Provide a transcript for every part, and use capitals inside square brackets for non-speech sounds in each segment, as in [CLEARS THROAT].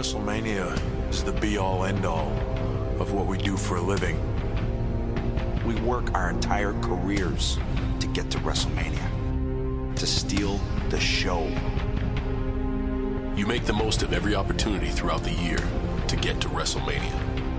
WrestleMania is the be all end all of what we do for a living. We work our entire careers to get to WrestleMania, to steal the show. You make the most of every opportunity throughout the year to get to WrestleMania.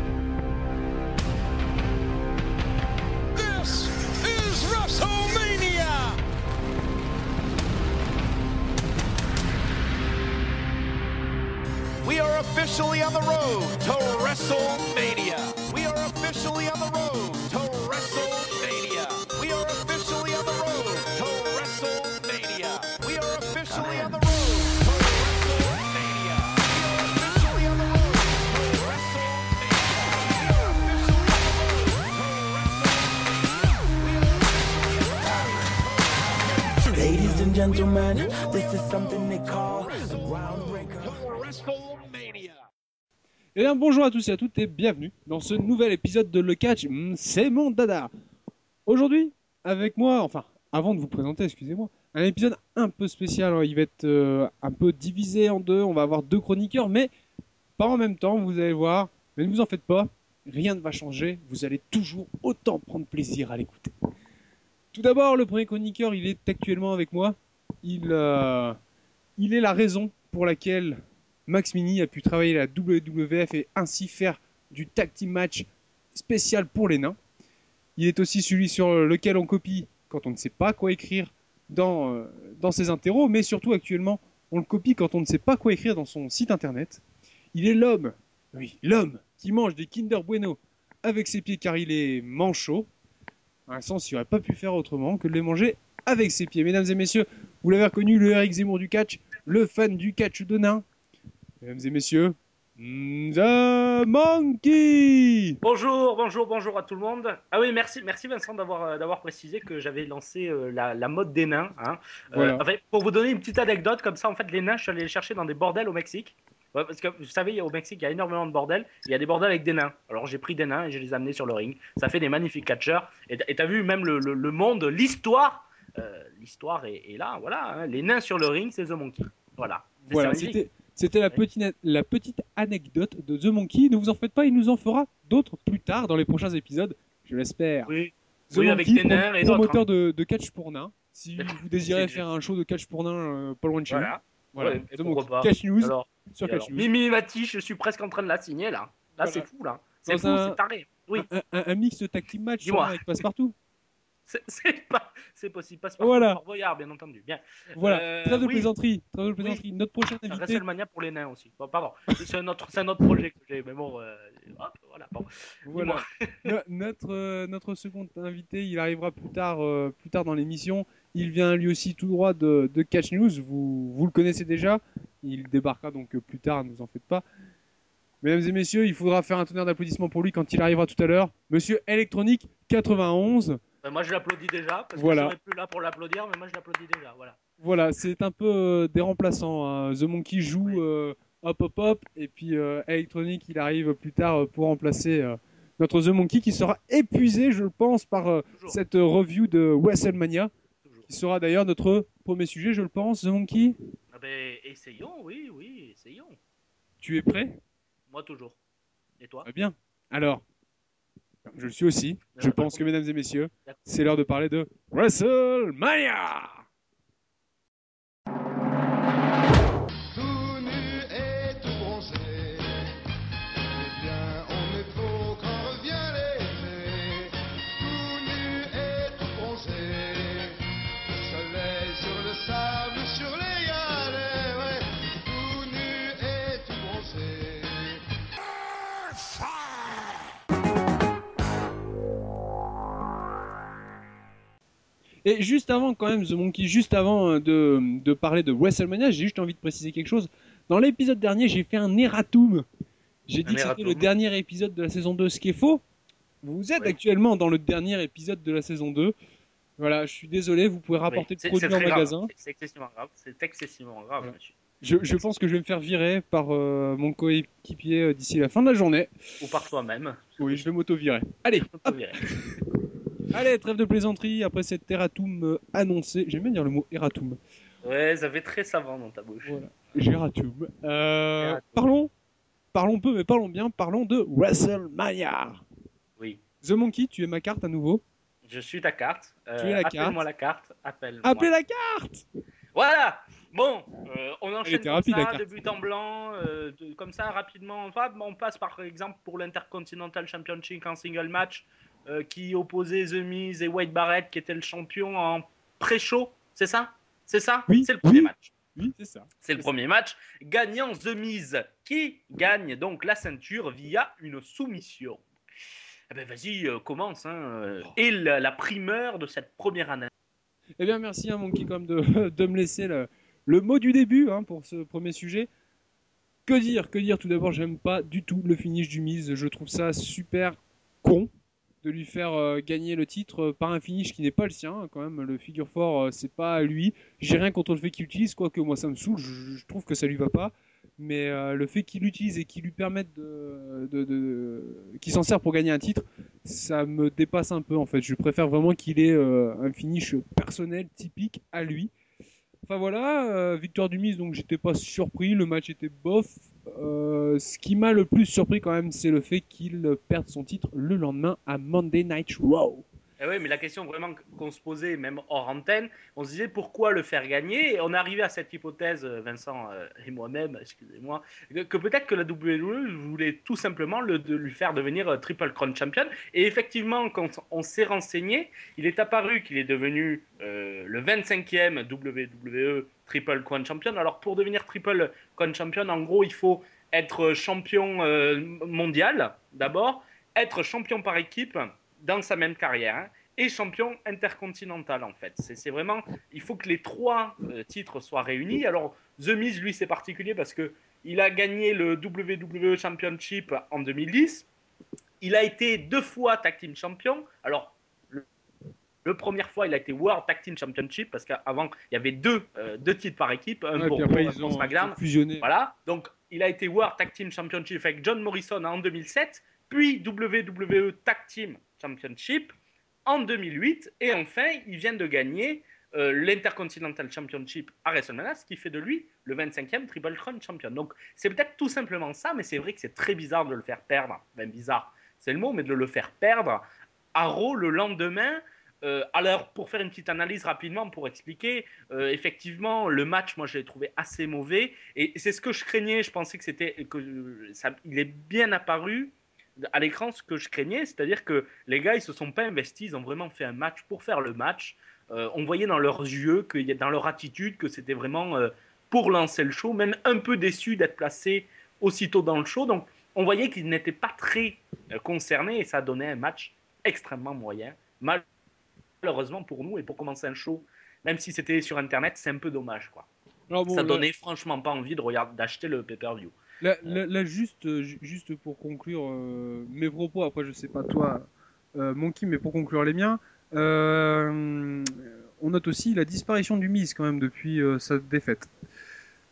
Officially on the road to WrestleMania. We are officially on the road to WrestleMania. We are officially on the road to WrestleMania. We are officially on the road. Ladies and gentlemen, this is something Eh bien, bonjour à tous et à toutes et bienvenue dans ce nouvel épisode de Le Catch, Hmm, c'est mon dada. Aujourd'hui, avec moi, enfin, avant de vous présenter, excusez-moi, un épisode un peu spécial, il va être euh, un peu divisé en deux, on va avoir deux chroniqueurs, mais pas en même temps, vous allez voir, mais ne vous en faites pas, rien ne va changer, vous allez toujours autant prendre plaisir à l'écouter. Tout d'abord, le premier chroniqueur, il est actuellement avec moi, il, euh, il est la raison pour laquelle Max Mini a pu travailler la WWF et ainsi faire du tag match spécial pour les nains. Il est aussi celui sur lequel on copie quand on ne sait pas quoi écrire dans, euh, dans ses interros, mais surtout actuellement, on le copie quand on ne sait pas quoi écrire dans son site internet. Il est l'homme, oui, l'homme qui mange des Kinder Bueno avec ses pieds car il est manchot. À un sens, il n'aurait pas pu faire autrement que de les manger avec ses pieds. Mesdames et messieurs, vous l'avez reconnu, le Eric Zemmour du catch, le fan du catch de nains. Mesdames et messieurs, The Monkey Bonjour, bonjour, bonjour à tout le monde. Ah oui, merci, merci Vincent d'avoir euh, d'avoir précisé que j'avais lancé euh, la, la mode des nains. hein. Euh, Voilà. en fait, pour vous donner une petite anecdote, comme ça, en fait, les nains, je suis allé les chercher dans des bordels au Mexique. Ouais, parce que vous savez, au Mexique, il y a énormément de bordels. Il y a des bordels avec des nains. Alors j'ai pris des nains et je les ai amenés sur le ring. Ça fait des magnifiques catcheurs. Et t'as vu même le, le- le monde, l'histoire. euh, l'histoire est, est là, voilà. hein. Les nains sur le ring, c'est The Monkey. Voilà. Voilà, c'était c'était la petite, la petite anecdote de The Monkey. Ne vous en faites pas, il nous en fera d'autres plus tard dans les prochains épisodes, je l'espère. Oui, The oui, avec Monkey, des nains et promoteur hein. de, de catch pour nains. Si [LAUGHS] vous désirez faire un show de catch pour nains euh, pas loin de chez vous, Voilà. Ouais, The Monkey. pas. Catch News Alors, sur Catch alors, News. Mimi Mati, je suis presque en train de la signer là. Là, Voilà. c'est fou là. C'est fou, un- c'est taré. Oui, Un, un- un mix de tag team match avec Passepartout. C'est- pas, c'est possible. Passe par Voilà. Fort Boyard, bien entendu. Bien. Voilà, Euh, trêve de oui. plaisanterie. Trêve de plaisanterie. Notre prochain invité. WrestleMania pour les nains aussi. Bon, pardon. C'est un autre, c'est un autre projet que j'ai. Mais bon, euh, hop, voilà. Bon. Voilà. No- notre, euh, notre second invité, il arrivera plus tard, euh, plus tard dans l'émission. Il vient lui aussi tout droit de, de Catch News. Vous, vous le connaissez déjà. Il débarquera donc plus tard, ne vous en faites pas. Mesdames et messieurs, il faudra faire un tonnerre d'applaudissements pour lui quand il arrivera tout à l'heure. Monsieur Electronic 91. Euh, moi, je l'applaudis déjà parce Voilà. que je plus là pour l'applaudir, mais moi, je l'applaudis déjà. Voilà. Voilà, c'est un peu euh, des remplaçants. hein. The Monkey joue euh, hop hop hop et puis euh, Electronic il arrive plus tard euh, pour remplacer euh, notre The Monkey qui sera épuisé, je le pense, par cette review de WrestleMania Toujours. qui sera d'ailleurs notre premier sujet, je le pense. The Monkey, Ah ben, essayons, oui, oui, essayons. tu es prêt? Moi, toujours. Et toi? Bien. Alors, je le suis aussi. Je pense que mesdames et messieurs, c'est l'heure de parler de WrestleMania. Et juste avant, quand même, The Monkey, juste avant euh, de, de parler de WrestleMania, j'ai juste envie de préciser quelque chose. Dans l'épisode dernier, j'ai fait un erratum. J'ai dit que c'était le dernier épisode de la saison 2, ce qui est faux. Vous êtes Oui. actuellement dans le dernier épisode de la saison 2. Voilà, je suis désolé, vous pouvez rapporter Oui, le produit en magasin. C'est- excessivement grave. C'est excessivement grave, Voilà. monsieur. Je, je pense que je vais me faire virer par euh, mon coéquipier euh, d'ici la fin de la journée. Ou par toi-même. Oui, je vais m'auto-virer. Allez, virer. [LAUGHS] allez, trêve de plaisanterie après cet erratum euh, annoncé. J'aime bien dire le mot erratum. Ouais, ça fait très savant dans ta bouche. Voilà. Gératum. Euh, Gératum. parlons parlons peu mais parlons bien, parlons de WrestleMania. Oui. The Monkey, tu es ma carte à nouveau. Je suis ta carte. Euh, Tu es la Appelle-moi carte. la carte. Appelle. Appelez la carte Voilà. Bon, euh, on enchaîne comme rapide, ça, de but en blanc, euh, de- comme ça rapidement. Enfin, on passe par exemple pour l'Intercontinental Championship en single match euh, qui opposait The Miz et Wade Barrett qui était le champion en pré-show. C'est ça? C'est ça? Oui, C'est le premier oui. match. Oui, c'est ça. C'est le premier match. Gagnant The Miz qui gagne donc la ceinture via une soumission. Eh ben vas-y, euh, commence. Hein. euh, Et la, la primeur de cette première année. Eh bien, merci à Monkey comme de, [LAUGHS] de me laisser le, le mot du début hein, pour ce premier sujet. Que dire Que dire? Tout d'abord, j'aime pas du tout le finish du Miz. Je trouve ça super con de lui faire euh, gagner le titre euh, par un finish qui n'est pas le sien. hein, quand même, le figure fort, euh, c'est pas lui. J'ai rien contre le fait qu'il l'utilise, quoique moi ça me saoule. Je, trouve que ça lui va pas. Mais le fait qu'il l'utilise et qu'il lui permette de, qu'il s'en sert pour gagner un titre, ça me dépasse un peu en fait. Je préfère vraiment qu'il ait un finish personnel typique à lui. Enfin voilà, victoire du Miz, donc j'étais pas surpris, le match était bof. Euh, ce qui m'a le plus surpris quand même, c'est le fait qu'il perde son titre le lendemain à Monday Night Raw. Eh oui, mais la question vraiment qu'on se posait, même hors antenne, on se disait pourquoi le faire gagner Et on est arrivé à cette hypothèse, euh, Vincent euh, et moi-même, excusez-moi, que, peut-être que la WWE voulait tout simplement le, de lui faire devenir euh, Triple Crown Champion. Et effectivement, quand on s'est renseigné, il est apparu qu'il est devenu le 25e WWE Triple Crown Champion. Alors pour devenir Triple Crown Champion, en gros, il faut être champion mondial d'abord, être champion par équipe dans sa même carrière hein, et champion intercontinental en fait. C'est vraiment, il faut que les trois euh, titres soient réunis. Alors The Miz lui c'est particulier parce que il a gagné le WWE Championship en 2010. Il a été deux fois tag team champion. Alors le, le première fois il a été World Tag Team Championship parce qu'avant il y avait deux, euh, deux titres par équipe, un Ouais, pour après, un ils pour ont fusionné. Voilà, donc il a été World Tag Team Championship avec John Morrison en 2007, puis WWE Tag Team Championship en 2008, et enfin il vient de gagner euh, l'Intercontinental Championship à WrestleMania, ce qui fait de lui le 25e Triple Crown Champion. Donc c'est peut-être tout simplement ça, mais c'est vrai que c'est très bizarre de le faire perdre, enfin bizarre, c'est le mot, mais de le faire perdre à Raw le lendemain. Euh, alors, pour faire une petite analyse rapidement, pour expliquer, euh, effectivement, le match, moi, je l'ai trouvé assez mauvais. Et c'est ce que je craignais. Je pensais que c'était. que Il est bien apparu à l'écran ce que je craignais. C'est-à-dire que les gars, ils se sont pas investis. Ils ont vraiment fait un match pour faire le match. Euh, on voyait dans leurs yeux, dans leur attitude, que c'était vraiment euh, pour lancer le show. Même un peu déçu d'être placé aussitôt dans le show. Donc, on voyait qu'ils n'étaient pas très euh, concernés. Et ça donnait un match extrêmement moyen. Mal malheureusement pour nous et pour commencer un show, même si c'était sur internet, c'est un peu dommage quoi. Alors bon, ça là- donnait franchement pas envie de regarder d'acheter le pay-per-view. Là, là- là, juste, euh, ju- juste pour conclure euh, mes propos, après je sais pas toi, euh, Monkey, mais pour conclure les miens, euh, on note aussi la disparition du Miz quand même depuis sa défaite.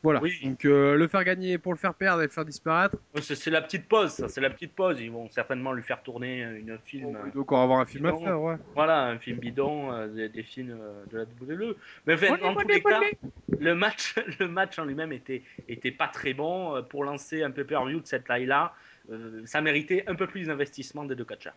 Voilà. Oui. Donc euh, le faire gagner pour le faire perdre et le faire disparaître, C'est c'est la petite pause, ça, c'est la petite pause. Ils vont certainement lui faire tourner une film. il doit encore avoir un film à Non. faire, ouais. Voilà, un film bidon, euh, des, des films euh, de la WWE. Mais enfin, dans tous les cas, le match, [LAUGHS] le match en lui-même était, était pas très bon Euh, pour lancer un pay-per-view de cette taille-là. euh, ça méritait un peu plus d'investissement des deux catchers.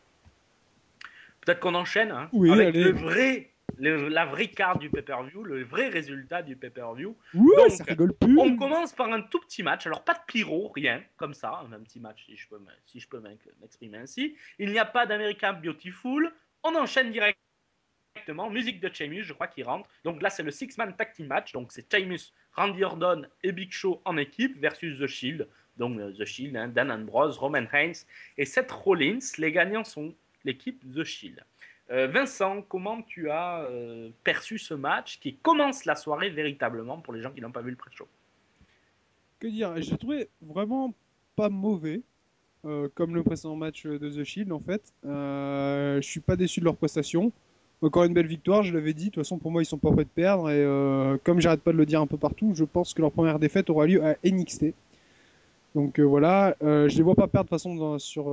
Peut-être qu'on enchaîne hein, Oui, avec allez. le vrai, le- la vraie carte du pay-per-view, le vrai résultat du pay-per-view. Ouais, ça rigole plus. On commence par un tout petit match, alors pas de pyro, rien, comme ça, un petit match si je peux, m- si je peux m'ex- m'exprimer ainsi. Il n'y a pas d'American Beautiful, on enchaîne directement, musique de Sheamus, je crois qu'il rentre. Donc là c'est le six-man tag team match, donc c'est Sheamus, Randy Orton et Big Show en équipe versus The Shield. Donc euh, The Shield, hein, Dan Ambrose, Roman Reigns et Seth Rollins. Les gagnants sont l'équipe The Shield. Euh, Vincent, comment tu as euh, perçu ce match qui commence la soirée véritablement pour les gens qui n'ont pas vu le pré-show? Que dire? J'ai trouvé vraiment pas mauvais, euh, comme le précédent match de The Shield en fait. Euh, je suis pas déçu de leur prestation. Encore une belle victoire, je l'avais dit. De toute façon, pour moi, ils sont pas prêts de perdre. Et comme j'arrête pas de le dire un peu partout, je pense que leur première défaite aura lieu à NXT. Donc voilà, je les vois pas perdre de toute façon sur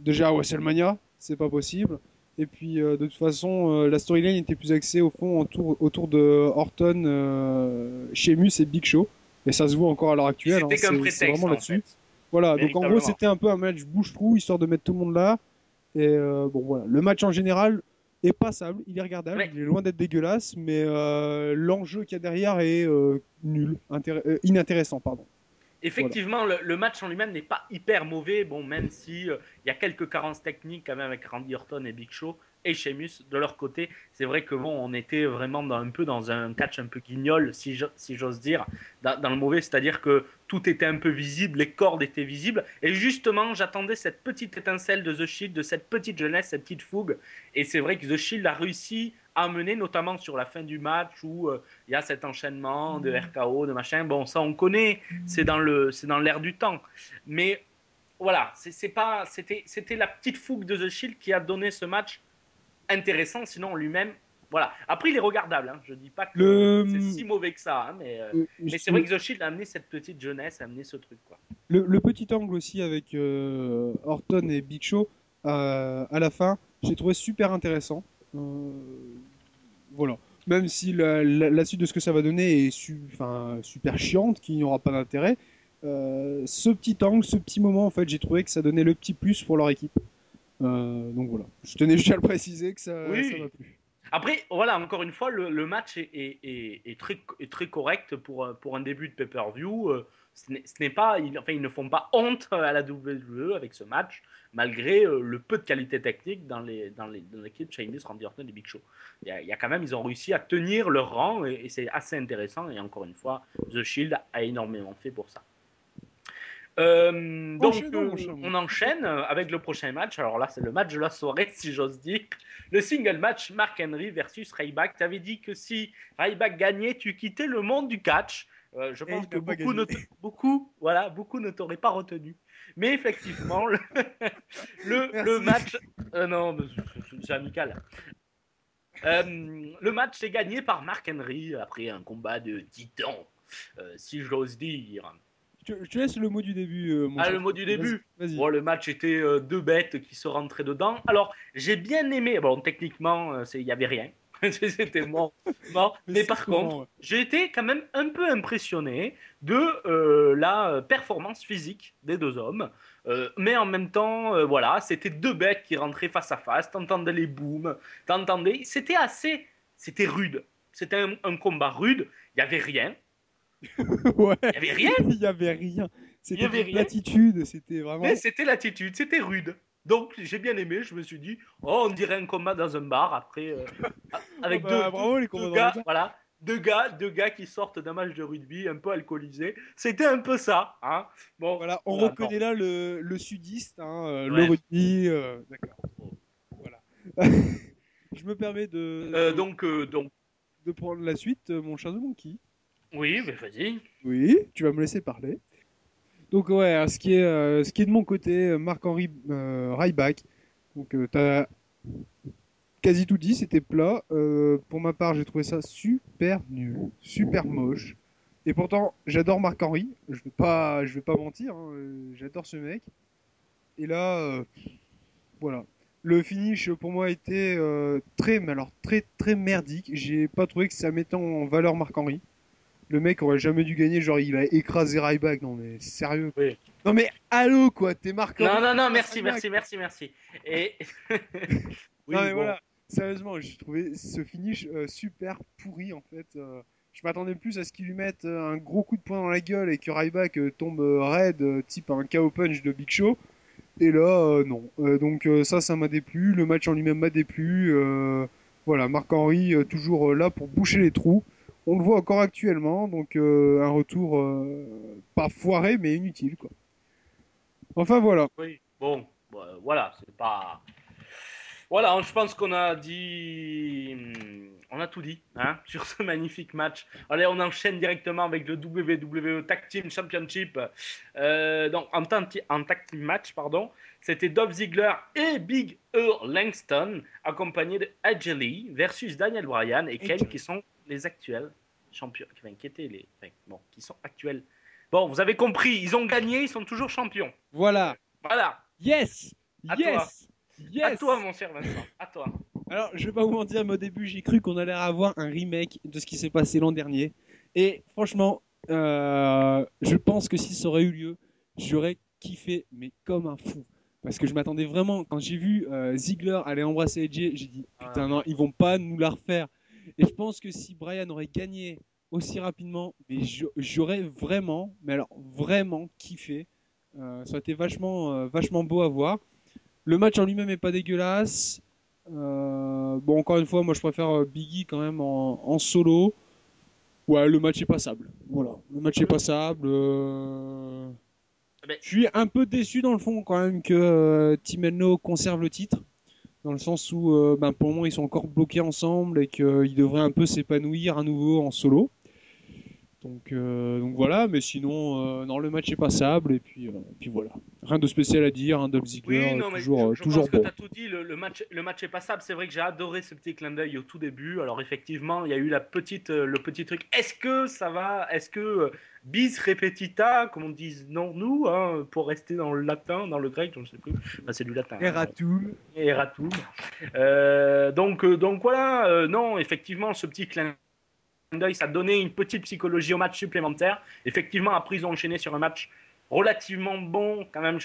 déjà à WrestleMania, c'est pas possible. Et puis euh, de toute façon, euh, la storyline était plus axée au fond autour, autour de Orton, euh, Sheamus et Big Show. Et ça se voit encore à l'heure actuelle. C'était hein, c'est prétexte vraiment en là-dessus. fait. Voilà, donc en gros, c'était un peu un match bouche-trou, histoire de mettre tout le monde là. Et euh, bon, voilà. Le match en général est passable, il est regardable, Ouais. il est loin d'être dégueulasse, mais l'enjeu qu'il y a derrière est nul, intér- inintéressant, pardon. Effectivement, le, match en lui-même n'est pas hyper mauvais, bon, même si euh, il y a quelques carences techniques quand même avec Randy Orton et Big Show et Sheamus de leur côté. C'est vrai que bon, on était vraiment dans, un peu dans un catch un peu guignol, si j'ose dire, dans, dans le mauvais, c'est-à-dire que tout était un peu visible, les cordes étaient visibles, et justement, j'attendais cette petite étincelle de The Shield, de cette petite jeunesse, cette petite fougue, et c'est vrai que The Shield a réussi à mener, notamment sur la fin du match où euh, il y a cet enchaînement de RKO, de machin. Bon, ça on connaît, c'est dans le, c'est dans l'air du temps. Mais voilà, c'est c'est pas, c'était, c'était la petite fougue de The Shield qui a donné ce match intéressant. Sinon, lui-même, voilà. Après, il est regardable. Hein. Je dis pas que Le- c'est si mauvais que ça, hein, mais, euh, Euh, mais c'est vrai que The Shield a amené cette petite jeunesse, a amené ce truc, quoi. Le, le petit angle aussi avec euh, Orton et Big Show euh, à la fin, j'ai trouvé super intéressant. Euh, voilà. Même si la, la- la suite de ce que ça va donner est su- enfin, super chiante, qu'il n'y aura pas d'intérêt, euh, ce petit angle, ce petit moment, en fait, j'ai trouvé que ça donnait le petit plus pour leur équipe. Euh, donc voilà. Je tenais juste à le préciser que ça Oui. ça m'a plu. Après, voilà, encore une fois, le, le match est, est- est- est très, est très correct pour, pour un début de pay-per-view. Ce n'est pas, ils, enfin, ils ne font pas honte à la WWE avec ce match, malgré euh, le peu de qualité technique dans les dans les dans l'équipe Sheamus, Randy Orton et Big Show. Il y, a, il y a quand même, ils ont réussi à tenir leur rang et, et c'est assez intéressant. Et encore une fois, The Shield a énormément fait pour ça. Euh, donc, euh, on enchaîne avec le prochain match. Alors là, c'est le match de la soirée, si j'ose dire. Le single match Mark Henry versus Ryback. Tu avais dit que si Ryback gagnait, tu quittais le monde du catch. Euh, je pense que beaucoup ne, beaucoup, voilà, beaucoup ne t'auraient pas retenu. Mais effectivement, le, [LAUGHS] le, le match. euh, non, c'est- amical. Euh, le match est gagné par Mark Henry après un combat de titan, euh, si j'ose dire. Je, te- je te laisse le mot du début. mon Ah, cher. le mot du début. Bon, le match était deux bêtes qui se rentraient dedans. Alors, j'ai bien aimé. Bon, techniquement, il n'y avait rien. [LAUGHS] C'était mort. mort. Mais par contre, ouais. j'ai été quand même un peu impressionné de euh, la euh, performance physique des deux hommes. Euh, mais en même temps, euh, voilà, c'était deux bêtes qui rentraient face à face. T'entendais les booms, t'entendais. C'était assez. C'était rude. C'était un, un combat rude. Il n'y avait rien. [LAUGHS] ouais. Il n'y avait rien. [LAUGHS] Il y avait rien. C'était platitude, c'était vraiment. Mais c'était l'attitude, c'était rude. Donc j'ai bien aimé, je me suis dit, oh, on dirait un combat dans un bar après, euh, [LAUGHS] avec Oh bah, deux, bravo, les deux gars, voilà, deux gars, deux gars qui sortent d'un match de rugby un peu alcoolisés. C'était un peu ça, hein. Bon, Voilà, on reconnaît là le, le sudiste, hein, euh, le rugby. euh, D'accord. Voilà. [LAUGHS] Je me permets de, donc, donc, de prendre la suite, mon cher The Monkey. oui, mais vas-y. Oui, tu vas me laisser parler. Donc ouais, euh, ce qui est, de mon côté, euh, Marc-Henri euh, Ryback. Donc t'as quasi tout dit, c'était plat. Pour ma part, j'ai trouvé ça super nul, super moche. Et pourtant, j'adore Marc-Henri. Je vais pas, je vais pas mentir. hein, j'adore ce mec. Et là, voilà. Le finish pour moi était très, mais alors très très merdique. J'ai pas trouvé que ça mettait en valeur Marc-Henri. Le mec aurait jamais dû gagner, genre il va écraser Ryback. Non mais sérieux. Oui. Non mais allô quoi, t'es Marc-Henri. Non, non, non, merci, merci, merci, merci. Et [LAUGHS] oui, non mais bon. voilà, sérieusement, j'ai trouvé ce finish euh, super pourri en fait. euh, je m'attendais plus à ce qu'ils lui mettent euh, un gros coup de poing dans la gueule et que Ryback euh, tombe raide, type un KO punch de Big Show. Et là, non. Donc ça, ça m'a déplu. Le match en lui-même m'a déplu. Voilà, Marc-Henri euh, toujours là pour boucher les trous. On le voit encore actuellement, donc euh, un retour euh, pas foiré mais inutile quoi. Enfin voilà. Oui, bon, bah, voilà, c'est pas. Voilà, je pense qu'on a dit. hum, On a tout dit hein, [LAUGHS] sur ce magnifique match. Allez, on enchaîne directement avec le WWE Tag Team Championship. Euh, donc, en, en tag team match, pardon, c'était Dolph Ziggler et Big E Langston, accompagnés de AJ Lee versus Daniel Bryan et Kane, AJ. qui sont les actuels champions. Enfin, qui étaient les. enfin, bon, qui sont actuels. Bon, vous avez compris, ils ont gagné, ils sont toujours champions. Voilà. Voilà. Yes. À Yes. Yes. À toi, mon cher Vincent. À toi. Alors, je vais pas vous mentir, mais au début, j'ai cru qu'on allait avoir un remake de ce qui s'est passé l'an dernier. Et franchement, euh, je pense que si ça aurait eu lieu, j'aurais kiffé, mais comme un fou. Parce que je m'attendais vraiment, quand j'ai vu euh, Ziggler aller embrasser AJ, j'ai dit putain, non, ils vont pas nous la refaire. Et je pense que si Brian aurait gagné aussi rapidement, mais j'aurais vraiment, mais alors vraiment kiffé. Euh, ça a été vachement, euh, vachement beau à voir. Le match en lui-même est pas dégueulasse. Euh, bon, encore une fois, moi je préfère Biggie quand même en, en solo. Ouais, le match est passable. Voilà, le match est passable. euh, Mais- Je suis un peu déçu dans le fond quand même que Elno conserve le titre. Dans le sens où euh, ben, pour le moment ils sont encore bloqués ensemble et qu'ils devraient un peu s'épanouir à nouveau en solo. Donc, euh, donc voilà, mais sinon, euh, non, le match est passable et puis, euh, puis voilà. Rien de spécial à dire, un Dolph Ziggler, Oui, non, mais toujours, je, je toujours pense que bon. tu as tout dit. Le, le match, le match est passable. C'est vrai que j'ai adoré ce petit clin d'œil au tout début. Alors, effectivement, il y a eu la petite, le petit truc. Est-ce que ça va Est-ce que bis repetita, comme on dit non, nous, hein, pour rester dans le latin, dans le grec, je ne sais plus. Enfin, c'est du latin. hein. Eratum. et Ratum. Euh, donc, donc voilà, euh, non, effectivement, ce petit clin d'œil, ça donnait une petite psychologie au match supplémentaire. Effectivement, après, ils ont enchaîné sur un match relativement bon, quand même,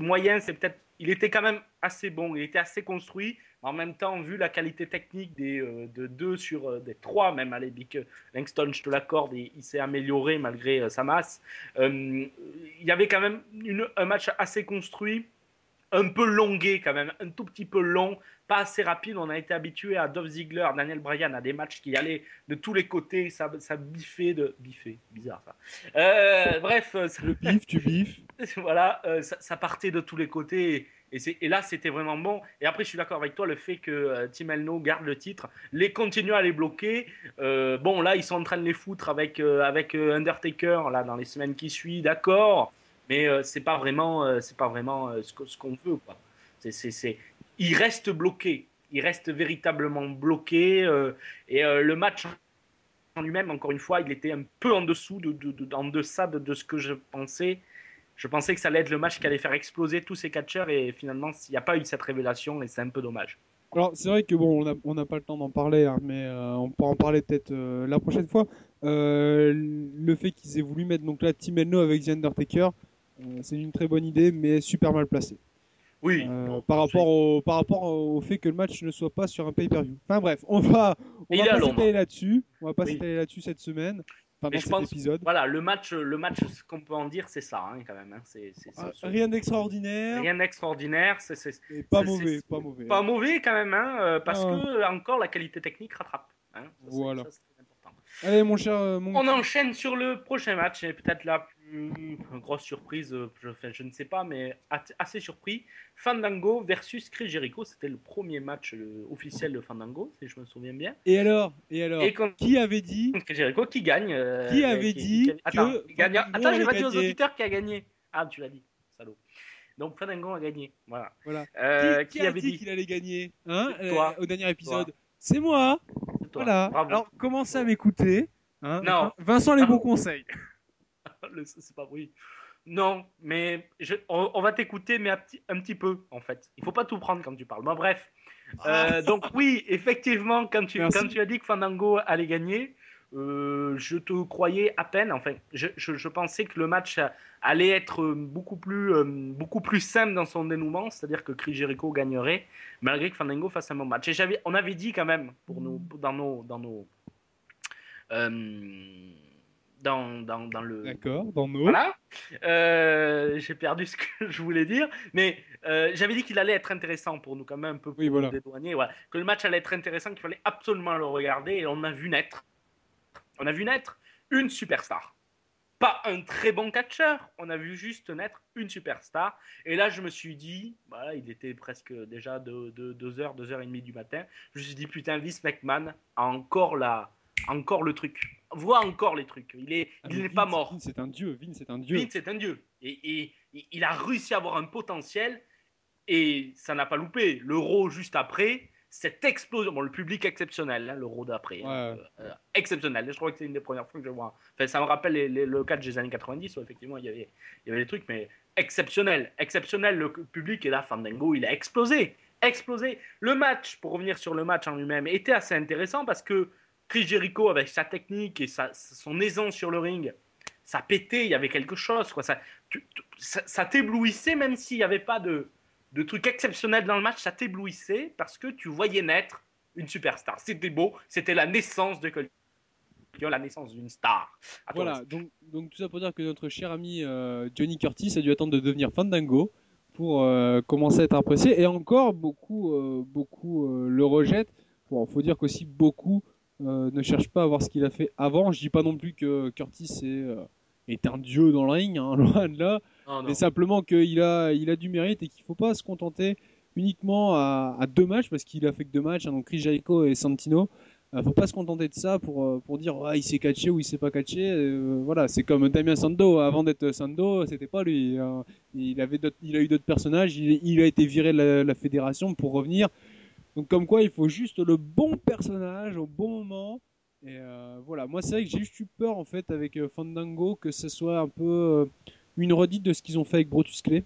moyen, c'est peut-être, il était quand même assez bon, il était assez construit. En même temps, vu la qualité technique des euh, de deux sur euh, des trois, même allez, Big euh, Langston, je te l'accorde, il, il s'est amélioré malgré sa masse. Il y avait quand même un match assez construit un peu longué quand même, un tout petit peu long, pas assez rapide. On a été habitué à Dolph Ziggler, Daniel Bryan, à des matchs qui allaient de tous les côtés, ça, ça biffait de... Biffait, bizarre ça. Euh, bref, euh, ça- Le bif, tu biffes. [LAUGHS] voilà, euh, ça, ça partait de tous les côtés. Et, là, c'était vraiment bon. Et après, je suis d'accord avec toi, le fait que euh, Team Elno garde le titre, les continue à les bloquer. Bon, là, ils sont en train de les foutre avec, avec Undertaker là, dans les semaines qui suivent, d'accord. Mais euh, c'est pas vraiment, euh, c'est pas vraiment euh, ce qu'on veut. Quoi. C'est, c'est... Il reste bloqué. Il reste véritablement bloqué. euh, et le match en lui-même, encore une fois, il était un peu en dessous, de, de- de- en deçà de, ce que je pensais. Je pensais que ça allait être le match qui allait faire exploser tous ces catcheurs et finalement, il n'y a pas eu cette révélation et c'est un peu dommage. Alors, c'est vrai que bon, on n'a pas le temps d'en parler, hein, mais on pourra en parler peut-être la prochaine fois. Le fait qu'ils aient voulu mettre donc là Team Elno avec The Undertaker, c'est une très bonne idée, mais super mal placée. Oui. Euh, par rapport au par rapport au fait que le match ne soit pas sur un pay-per-view. Enfin bref, on va on va pas s'étaler là-dessus. On va pas Oui. s'étaler là-dessus cette semaine pendant Mais je cet pense- épisode. Voilà, le match, le match, ce qu'on peut en dire, c'est ça, hein, quand même. hein. Ah, Rien d'extraordinaire, rien d'extraordinaire. C'est, pas mauvais, pas mauvais. pas mauvais quand même, hein, euh, parce Ah. que encore la qualité technique rattrape. hein. Ça, Voilà. ça. Allez mon cher, euh, mon On enchaîne sur le prochain match, et peut-être la plus grosse surprise, euh, je, je ne sais pas, mais assez surpris. Fandango versus Chris Jericho, c'était le premier match officiel de Fandango, si je me souviens bien. Et alors, et alors, Et qui avait dit [LAUGHS] Chris Jericho qui gagne. euh, Qui avait dit Attends, que gagne- Attends, pas allait dit aux auditeurs qui a gagné. Ah, tu l'as dit, salaud. Donc Fandango a gagné, voilà. Voilà. Euh, qui, avait dit qu'il allait gagner hein, Toi. euh, au dernier épisode C'est moi. Toi. Voilà. Bravo. Alors commencez à m'écouter. hein. Non. Vincent les Ah. bons conseils. C'est pas oui. Non, mais je- on, on va t'écouter, mais un petit, un petit peu, en fait. Il faut pas tout prendre quand tu parles. Bon, bref. Euh, donc, oui, effectivement, quand tu, Merci. quand tu as dit que Fandango allait gagner, euh, je te croyais à peine. Enfin, je, je- je pensais que le match allait être beaucoup plus, euh, beaucoup plus simple dans son dénouement, c'est-à-dire que Chris Jericho gagnerait, malgré que Fandango fasse un bon match. Et j'avais, on avait dit quand même, pour nous, dans nos. Dans nos euh, dans, dans, dans le, D'accord. Dans nos. voilà. Euh, J'ai perdu [LAUGHS] ce que je voulais dire, mais euh, j'avais dit qu'il allait être intéressant pour nous quand même un peu pour Oui, voilà. nous dédouaner. Voilà. Que le match allait être intéressant, qu'il fallait absolument le regarder et on a vu naître. On a vu naître une superstar. Pas un très bon catcheur, on a vu juste naître une superstar. Et là, je me suis dit, voilà, il était presque déjà 2h, 2h, 2h30 du matin. Je me suis dit, putain, Vince McMahon a encore, la, encore le truc. Voit encore les trucs. Il est- Ah, il n'est pas mort. C'est un dieu. Vince, c'est un dieu. Vince est un dieu. Et, et- et il a réussi à avoir un potentiel et ça n'a pas loupé. L'euro juste après, cette explosion. Bon, le public exceptionnel, hein, l'euro d'après. hein, Ouais. euh, exceptionnel. Je crois que c'est une des premières fois que je vois. Enfin, ça me rappelle les- les- le catch des années 90 où effectivement il y avait, il y avait des trucs, mais exceptionnel. Exceptionnel. Le public et là, Fandango, il a explosé. Explosé. Le match, pour revenir sur le match en lui-même, était assez intéressant parce que Chris Jericho, avec sa technique et sa, son aisance sur le ring, ça pétait, il y avait quelque chose. Quoi. Ça, tu- tu- ça, ça t'éblouissait, même s'il n'y avait pas de, de truc exceptionnel dans le match, ça t'éblouissait parce que tu voyais naître une superstar. C'était beau, c'était la naissance de quelqu'un, la naissance d'une star. Voilà, donc, donc tout ça pour dire que notre cher ami euh, Johnny Curtis a dû attendre de devenir Fandango pour euh, commencer à être apprécié. Et encore, beaucoup, euh, beaucoup le rejettent. Bon, faut dire qu'aussi beaucoup ne cherchent pas à voir ce qu'il a fait avant. Je dis pas non plus que Curtis est, euh, est un dieu dans le ring, hein, [LAUGHS] loin de là. Non, non. mais simplement qu'il a, il a du mérite et qu'il faut pas se contenter uniquement à, à deux matchs, parce qu'il a fait que deux matchs, hein, donc Chris Jericho et Santino. Euh, faut pas se contenter de ça pour, euh, pour dire ah, il s'est catché ou il s'est pas catché. Euh, voilà, c'est comme Damien Sando. Avant d'être Sando, c'était pas lui. hein. Il, avait il a eu d'autres personnages. Il, il a été viré de la, la fédération pour revenir. Donc, comme quoi, il faut juste le bon personnage au bon moment. Et euh, voilà, moi, c'est vrai que j'ai juste eu peur en fait avec euh, Fandango que ce soit un peu euh, une redite de ce qu'ils ont fait avec Brutus Clay.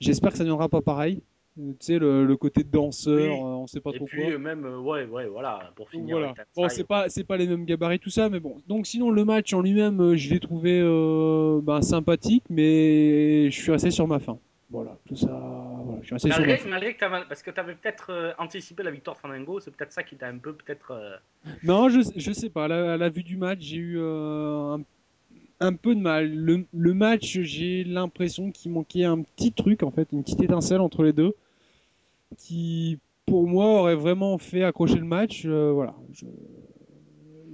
J'espère que ça ne viendra pas pareil. Tu sais, le, le côté danseur, Oui. on sait pas Et trop puis, quoi. euh, même, ouais, ouais, voilà, pour finir. voilà. Bon, c'est pas c'est pas les mêmes gabarits tout ça, mais bon. Donc sinon le match en lui-même, je l'ai trouvé euh, ben, sympathique, mais je suis resté sur ma fin. Voilà, tout ça. Je suis Malgré, que parce que tu avais peut-être euh, anticipé la victoire de Fandango, c'est peut-être ça qui t'a un peu peut-être. euh, Non, je je sais pas. À la, à la vue du match, j'ai eu euh, un, un peu de mal. Le, le match, j'ai l'impression qu'il manquait un petit truc en fait, une petite étincelle entre les deux, qui pour moi aurait vraiment fait accrocher le match. Voilà. Je-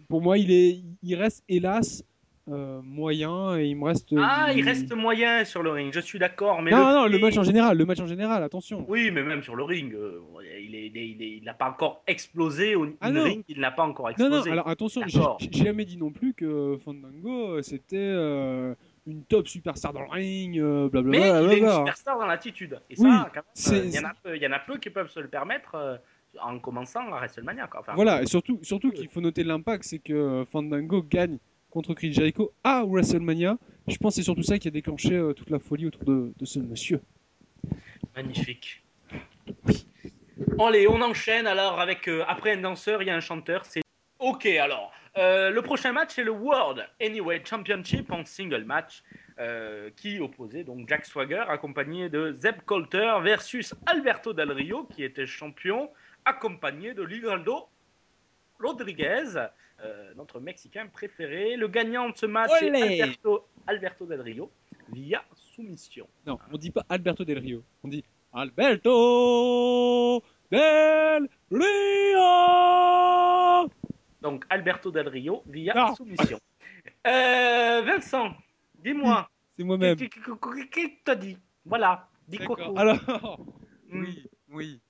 Pour moi, il est, il reste hélas euh, moyen et il me reste. Ah, il reste moyen sur le ring, je suis d'accord, mais. non, non, le match en général, le match en général, attention. Oui, mais même sur le ring, euh, il est- il est- il est- il n'a pas encore explosé au Ah le non. ring, il n'a pas encore Non, explosé. non, alors attention, j'ai jamais dit non plus que Fandango euh, c'était euh, une top superstar dans le ring, euh, mais blablabla. il est une blablabla. superstar dans l'attitude. Et ça, euh, il y, en a peu- il y en a peu qui peuvent se le permettre euh, en commençant à WrestleMania. Quoi. Enfin, Voilà, et surtout, surtout qu'il faut noter l'impact, c'est que euh, Fandango gagne contre Chris Jericho à WrestleMania. Je pense que c'est surtout ça qui a déclenché euh, toute la folie autour de, ce monsieur. Magnifique. Allez, on enchaîne alors avec euh, après un danseur, il y a un chanteur. C'est ok alors. Euh, le prochain match c'est le World Anyway Championship en single match qui opposait donc Jack Swagger accompagné de Zeb Coulter versus Alberto Del Rio qui était champion accompagné de Ligaldo Rodriguez, euh, notre Mexicain préféré. Le gagnant de ce match Olé est Alberto, Alberto Del Rio via soumission. Non, on dit pas Alberto Del Rio, on dit Alberto Del Rio Donc Alberto Del Rio via Non. soumission. Euh, Vincent, dis-moi, [LAUGHS] C'est moi-même. qu'est-ce que t'as dit? Voilà, dis quoi D'accord. Alors, Hmm. oui, oui.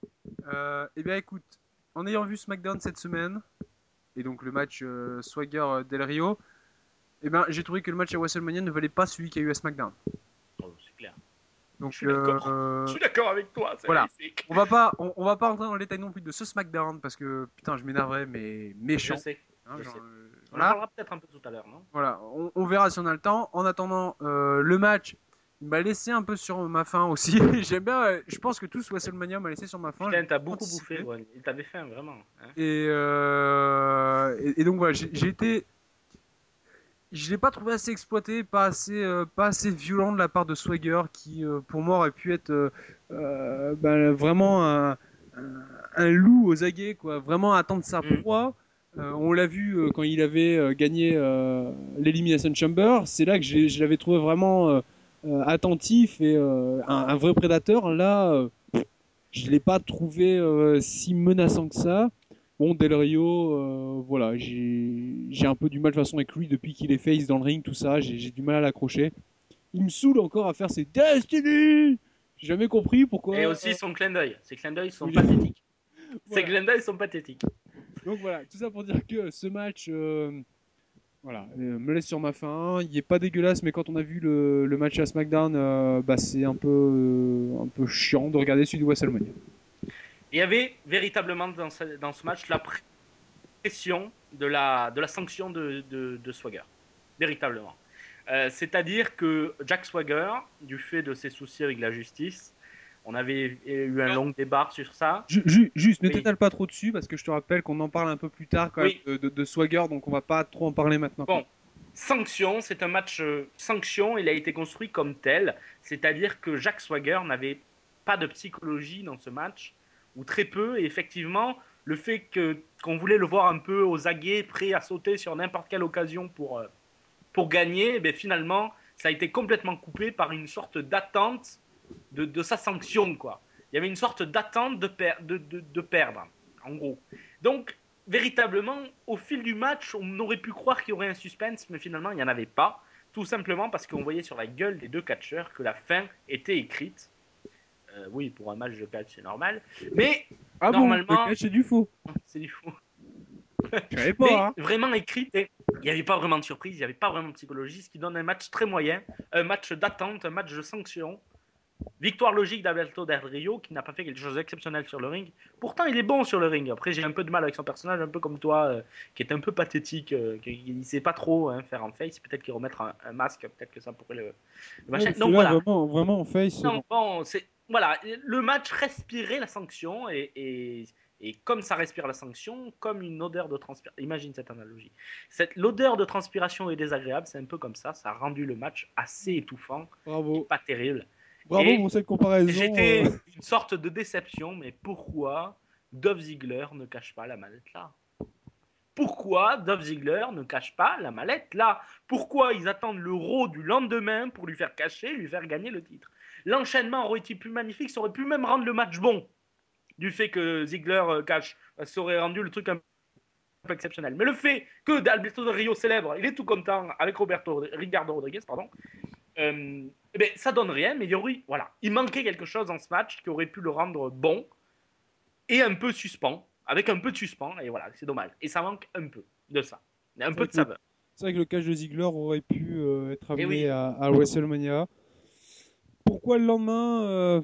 Euh, eh bien, écoute, en ayant vu SmackDown cette semaine, et donc le match euh, Swagger euh, Del Rio, eh ben, j'ai trouvé que le match à WrestleMania ne valait pas celui qu'il y a eu à SmackDown. Oh, c'est clair. Donc, Je suis d'accord. euh, Je suis d'accord avec toi. voilà. on va pas, on, on va pas rentrer dans le détail non plus de ce SmackDown parce que putain, je m'énerverais, mais Je méchant. sais. hein, je genre, sais. euh, On en voilà. parlera peut-être un peu tout à l'heure, non? Voilà, on, on verra si on a le temps. En attendant, le match il m'a laissé un peu sur ma faim aussi. [LAUGHS] J'aime bien, euh, je pense que tous WrestleMania m'a laissé sur ma faim. Putain, t'as beaucoup bouffé. Ouais. Il t'avait faim, vraiment. hein. Et, euh, et, et donc voilà, j'ai été. Je l'ai pas trouvé assez exploité, pas assez, euh, pas assez violent de la part de Swagger, qui pour moi aurait pu être ben, vraiment un, un, loup aux aguets, quoi. Vraiment attendre sa Mm. proie. Euh, on l'a vu euh, quand il avait euh, gagné l'Elimination Chamber. C'est là que je l'avais trouvé vraiment attentif et euh, un, un vrai prédateur. Là, euh, je l'ai pas trouvé euh, si menaçant que ça. Bon, Del Rio, euh, voilà, j'ai un peu du mal de façon avec lui depuis qu'il est face dans le ring, tout ça, j'ai j'ai du mal à l'accrocher. Il me saoule encore à faire ses Destiny J'ai jamais compris pourquoi. Et aussi euh, son clin d'œil. Ses clins d'œil sont [LAUGHS] pathétiques. Voilà. Ses clins d'œil sont pathétiques. Donc voilà, tout ça pour dire que ce match, euh, voilà, euh, me laisse sur ma faim. Il est pas dégueulasse, mais quand on a vu le, match à SmackDown, euh, bah, c'est un peu, euh, un peu chiant de regarder celui de WrestleMania. Il y avait véritablement dans ce, match la pression de la, sanction de, de, de Swagger. Véritablement. Euh, C'est-à-dire que Jack Swagger, du fait de ses soucis avec la justice, on avait eu un long débat sur ça. Ju- ju- juste, ne t'étale pas trop dessus, parce que je te rappelle qu'on en parle un peu plus tard quand Oui. même de, de- de Swagger, donc on va pas trop en parler maintenant. Bon. sanction, c'est un match euh, sanction, il a été construit comme tel, c'est-à-dire que Jacques Swagger n'avait pas de psychologie dans ce match, ou très peu, et effectivement, le fait que qu'on voulait le voir un peu aux aguets, prêt à sauter sur n'importe quelle occasion pour, euh, pour gagner, ben finalement, ça a été complètement coupé par une sorte d'attente de, de sa sanction, quoi. Il y avait une sorte d'attente de, per- de, de, perdre, en gros. Donc, véritablement, au fil du match, on aurait pu croire qu'il y aurait un suspense, mais finalement, il n'y en avait pas. Tout simplement parce qu'on voyait sur la gueule des deux catcheurs que la fin était écrite. Euh, oui, pour un match de catch, c'est normal. Mais Ah Normalement- bon, c'est du faux. [LAUGHS] c'est du Mais pas, hein. vraiment écrite, et il n'y avait pas vraiment de surprise, il n'y avait pas vraiment de psychologie, ce qui donne un match très moyen, un match d'attente, un match de sanction. Victoire logique d'Alberto Del Rio, qui n'a pas fait quelque chose d'exceptionnel sur le ring. Pourtant, il est bon sur le ring. Après, j'ai un peu de mal avec son personnage, un peu comme toi, euh, qui est un peu pathétique, euh, qui il ne sait pas trop hein, faire en face. Peut-être qu'il remettre un, un masque, peut-être que ça pourrait le. le. Ouais, voilà. vraiment, vraiment en face. Non, bon, c'est voilà, le match respirait la sanction et, et, et comme ça respire la sanction, comme une odeur de transpiration. Imagine cette analogie. Cette l'odeur de transpiration est désagréable, c'est un peu comme ça. Ça a rendu le match assez étouffant, Bravo. pas terrible. Bravo pour cette comparaison. J'étais euh, une sorte de déception, mais pourquoi Dove Ziegler ne cache pas la mallette là? Pourquoi Dove Ziegler ne cache pas la mallette là? Pourquoi ils attendent l'euro du lendemain pour lui faire cacher, lui faire gagner le titre? L'enchaînement aurait été plus magnifique, ça aurait pu même rendre le match bon. Du fait que Ziegler euh, cache, euh, ça aurait rendu le truc un peu exceptionnel. Mais le fait que d'Alberto de Rio célèbre, il est tout content avec Roberto Ricardo Rodriguez, pardon. euh, eh ben, ça donne rien, mais il y aurait, voilà, il manquait quelque chose dans ce match qui aurait pu le rendre bon et un peu suspens, avec un peu de suspens, et voilà, c'est dommage. Et ça manque un peu de ça, un peu de saveur. C'est vrai que le catch de Ziggler aurait pu euh, être amené Eh oui. à, à WrestleMania. Pourquoi le lendemain Euh,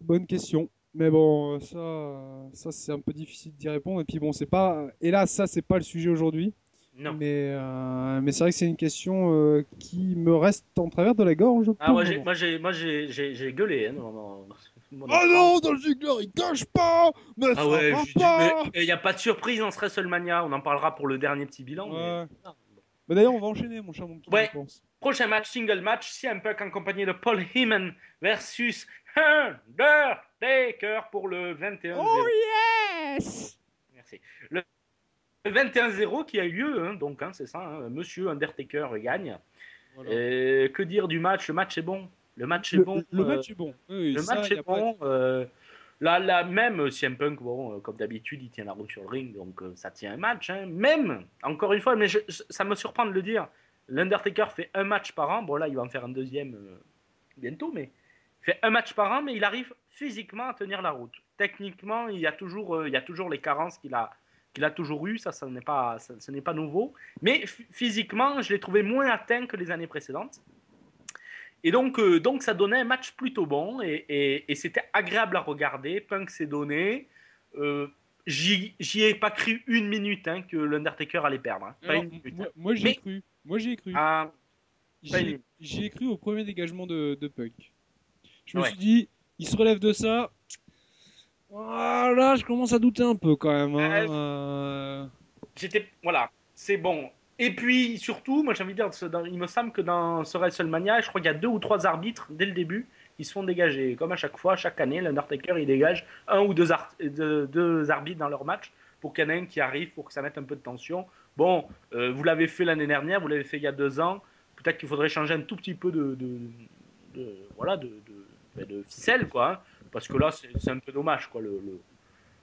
Bonne question. Mais bon, ça, euh, ça c'est un peu difficile d'y répondre. Et puis bon, c'est pas. Et là, ça, c'est pas le sujet aujourd'hui. Non. Mais, euh, mais c'est vrai que c'est une question euh, qui me reste en travers de la gorge. Ah, moi, j'ai, moi, j'ai, moi, j'ai, j'ai, j'ai gueulé. Hein, dans mon- mon Oh non, dans le Ziggler, il cache pas Mais Ah ça ouais, va pas mais il n'y a pas de surprise dans ce WrestleMania. On en parlera pour le dernier petit bilan. mais- Ouais. Bah, D'ailleurs, on va enchaîner, mon cher Monkey, Ouais. je pense. Prochain match, single match, CM Punk en compagnie de Paul Heyman versus Undertaker pour le 21 Oh yes Merci. Le 21-0 qui a eu lieu, hein, donc hein, c'est ça, hein, Monsieur Undertaker gagne. Voilà. Euh, que dire du match? Le match est bon. Le match est Le, bon. le euh, match est bon. Oui, le ça, match est pas bon. euh, là, là, même CM Punk, bon, euh, comme d'habitude, il tient la route sur le ring, donc euh, ça tient un match. hein. Même, encore une fois, mais je- ça me surprend de le dire, l'Undertaker fait un match par an. Bon, là, il va en faire un deuxième euh, bientôt, mais il fait un match par an, mais il arrive physiquement à tenir la route. Techniquement, il y a toujours, euh, il y a toujours les carences qu'il a, qu'il a toujours eu. Ça, ça n'est pas, ça- ce n'est pas nouveau. Mais ph- physiquement, je l'ai trouvé moins atteint que les années précédentes. Et donc, euh, donc ça donnait un match plutôt bon et, et- et c'était agréable à regarder. Punk s'est donné. Euh, J'y j'y ai pas cru une minute hein, que l'Undertaker allait perdre. hein. Alors, minute. moi, hein. moi, j'y ai Mais- cru. Moi, j'y ai cru. Pas J'y une- j'y ai cru au premier dégagement de, de Punk. Je me Ouais. suis dit, il se relève de ça. Ah, là, je commence à douter un peu quand même. hein. Euh, J'étais voilà, c'est bon. Et puis surtout, moi j'ai envie de dire, dans- il me semble que dans ce WrestleMania, je crois qu'il y a deux ou trois arbitres dès le début qui se font dégager. Comme à chaque fois, chaque année, l'Undertaker il dégage un ou deux, ar- de- deux arbitres dans leur match pour qu'il y en ait un qui arrive pour que ça mette un peu de tension. Bon, euh, vous l'avez fait l'année dernière, vous l'avez fait il y a deux ans. Peut-être qu'il faudrait changer un tout petit peu de, de, de- voilà de, de, de ficelle quoi, hein, parce que là c'est un peu dommage quoi le, le-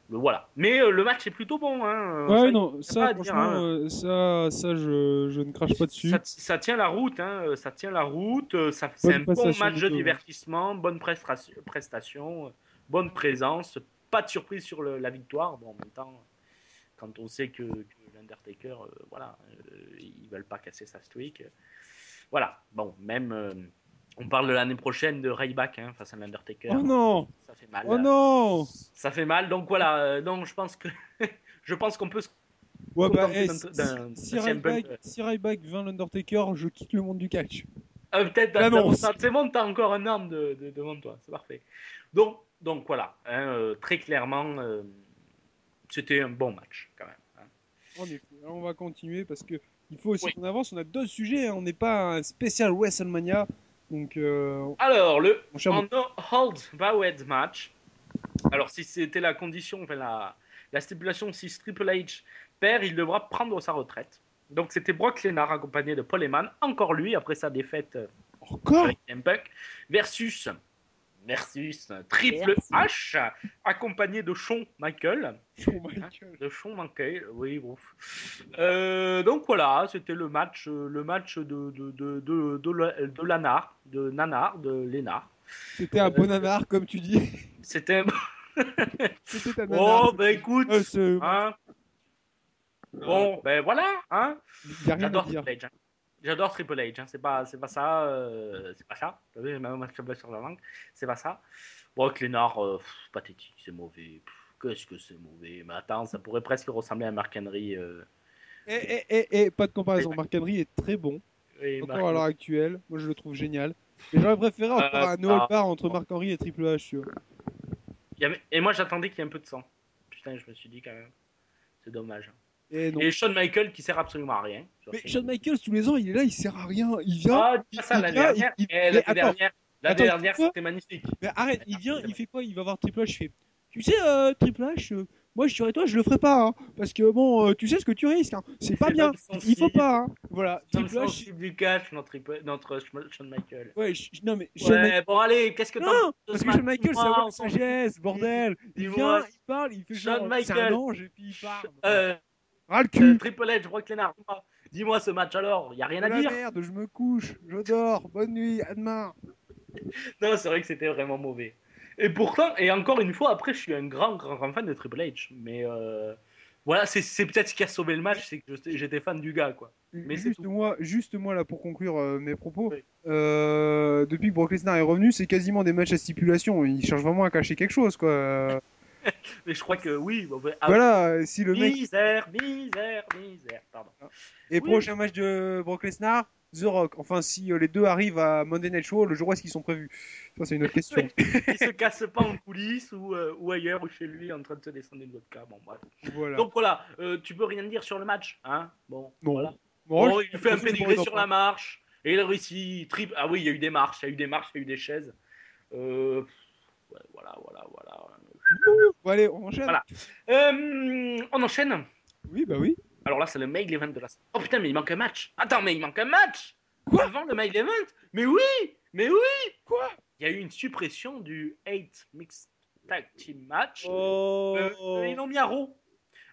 le- voilà. Mais euh, le match est plutôt bon hein. Ouais, Ça, non, ça, dire, hein. euh, ça, ça je, je ne crache pas dessus. Ça, ça tient la route, hein, euh, ça tient la route. c'est un bon match de divertissement, bonne prestation, bonne présence, pas de surprise sur le- la victoire. Bon, en même temps, quand on sait que, que l'Undertaker, euh, voilà, euh, ils veulent pas casser sa streak. voilà, bon, même. Euh, on parle de l'année prochaine de Ryback hein, face à l'Undertaker. Oh non Ça fait mal. Oh non Ça fait mal. Donc voilà, euh, donc je pense que [LAUGHS] je pense qu'on peut se Ouais, bah, contenter eh, si, Ryback, euh. si Ryback vint l'Undertaker, je quitte le monde du catch. Ah, peut-être, c'est bon, t'as encore un arme de, de- devant toi, c'est parfait. Donc, donc voilà, hein, euh, très clairement, euh, c'était un bon match quand même. hein. On va continuer parce que il faut aussi Oui. qu'on avance. On a deux sujets, hein. on n'est pas un spécial WrestleMania. Donc, euh, Alors, le no hold barred match. Alors, si c'était la condition, enfin la, la stipulation, si Triple H perd, il devra prendre sa retraite. Donc, c'était Brock Lesnar accompagné de Paul Heyman, encore lui, après sa défaite euh, encore? Avec Punk, versus, versus Triple H, accompagné de Shawn Michael. Oh my God. De Shawn Michael, oui, bon. Euh, donc voilà, c'était le match, euh, le match de, de, de, de, de, la- de Lanar, de Nanar, de Lénard. C'était un bon nanar, comme tu dis. C'était. [LAUGHS] C'était un nanar. Oh, bah écoute, Euh, hein. Bon, ben voilà, hein. J'adore. Triple H. J'adore Triple H. hein. C'est pas, c'est pas ça, euh, c'est pas ça. Vous savez, même match sur la langue, c'est pas ça. Brock Lesnar, euh, pff, pathétique, c'est mauvais. Qu'est-ce que c'est mauvais. Mais attends, ça pourrait presque ressembler à Mark Henry. euh. Et, et, et, et pas de comparaison. Mark Henry est très bon. Oui, Encore Mark- à l'heure actuelle. Moi, je le trouve génial. Mais j'aurais préféré encore Euh, un no bar entre Mark Henry et Triple H. tu vois. Et moi, j'attendais qu'il y ait un peu de sang. Putain, je me suis dit quand même. C'est dommage. hein. Et non. Et Shawn Michael qui sert absolument à rien. Mais Shawn Michaels, tous les ans, il est là, il sert à rien. Il vient. Ah, dis pas ça, l'année dernière. il- Eh, L'année dernière, attends, dernière, c'était magnifique. Mais arrête, il vient, il fait quoi? Il va voir Triple H, il fait Tu sais, euh, Triple H, euh, moi je serais toi, je le ferai pas. hein, parce que bon, euh, tu sais ce que tu risques. hein, c'est pas bien. Il faut pas. hein. Voilà, Dans le Triple H. du catch, notre, notre Shawn Michael. Ouais, je- non mais. Shawn Ouais, Michaels- bon, allez, qu'est-ce que t'en penses parce ce que Shawn match Michaels, c'est un sagesse, bordel. Il vient, il parle, il fait Shawn genre. C'est un ange et puis il parle. Ras le euh, cul. Triple H, Brock Lesnar, dis-moi. Ce match alors, y a rien à la dire. merde, je me couche, je dors, bonne nuit, à demain. [LAUGHS] Non, c'est vrai que c'était vraiment mauvais. Et pourtant, et encore une fois, après, je suis un grand, grand, grand fan de Triple H. Mais euh, voilà, c'est c'est peut-être ce qui a sauvé le match, c'est que j'étais fan du gars, quoi. Mais juste moi, juste moi là pour conclure euh, mes propos. Oui. euh, depuis que Brock Lesnar est revenu, c'est quasiment des matchs à stipulation. Il cherche vraiment à cacher quelque chose, quoi. Euh, [LAUGHS] Mais je crois que oui. bon, ben, ah, voilà, si le mec. Misère, misère, misère. Pardon. Et oui. prochain match de Brock Lesnar, The Rock. Enfin, si euh, les deux arrivent à Monday Night Show, le jour où est-ce qu'ils sont prévus? Ça, c'est une autre question. [LAUGHS] Il se casse pas en coulisses ou, euh, ou ailleurs ou chez lui en train de se descendre une vodka. Bon, bref. voilà. Donc voilà, euh, tu peux rien dire sur le match, hein? Bon, Non. voilà. Bon, il fait un pédigré sur la marche et il réussit. Trip. Ah oui, il y a eu des marches, il y a eu des marches, il y a eu des chaises. Euh, voilà, voilà, voilà. Bon, allez, on enchaîne. Voilà. Euh, on enchaîne. Oui, bah oui. Alors là, c'est le main event de la. Oh putain, mais il manque un match. Attends, mais il manque un match. Quoi Avant le main event Mais oui, mais oui. Quoi Il y a eu une suppression du 8 Mixed Tag Team Match. Oh. Euh, euh, ils l'ont mis à Raw.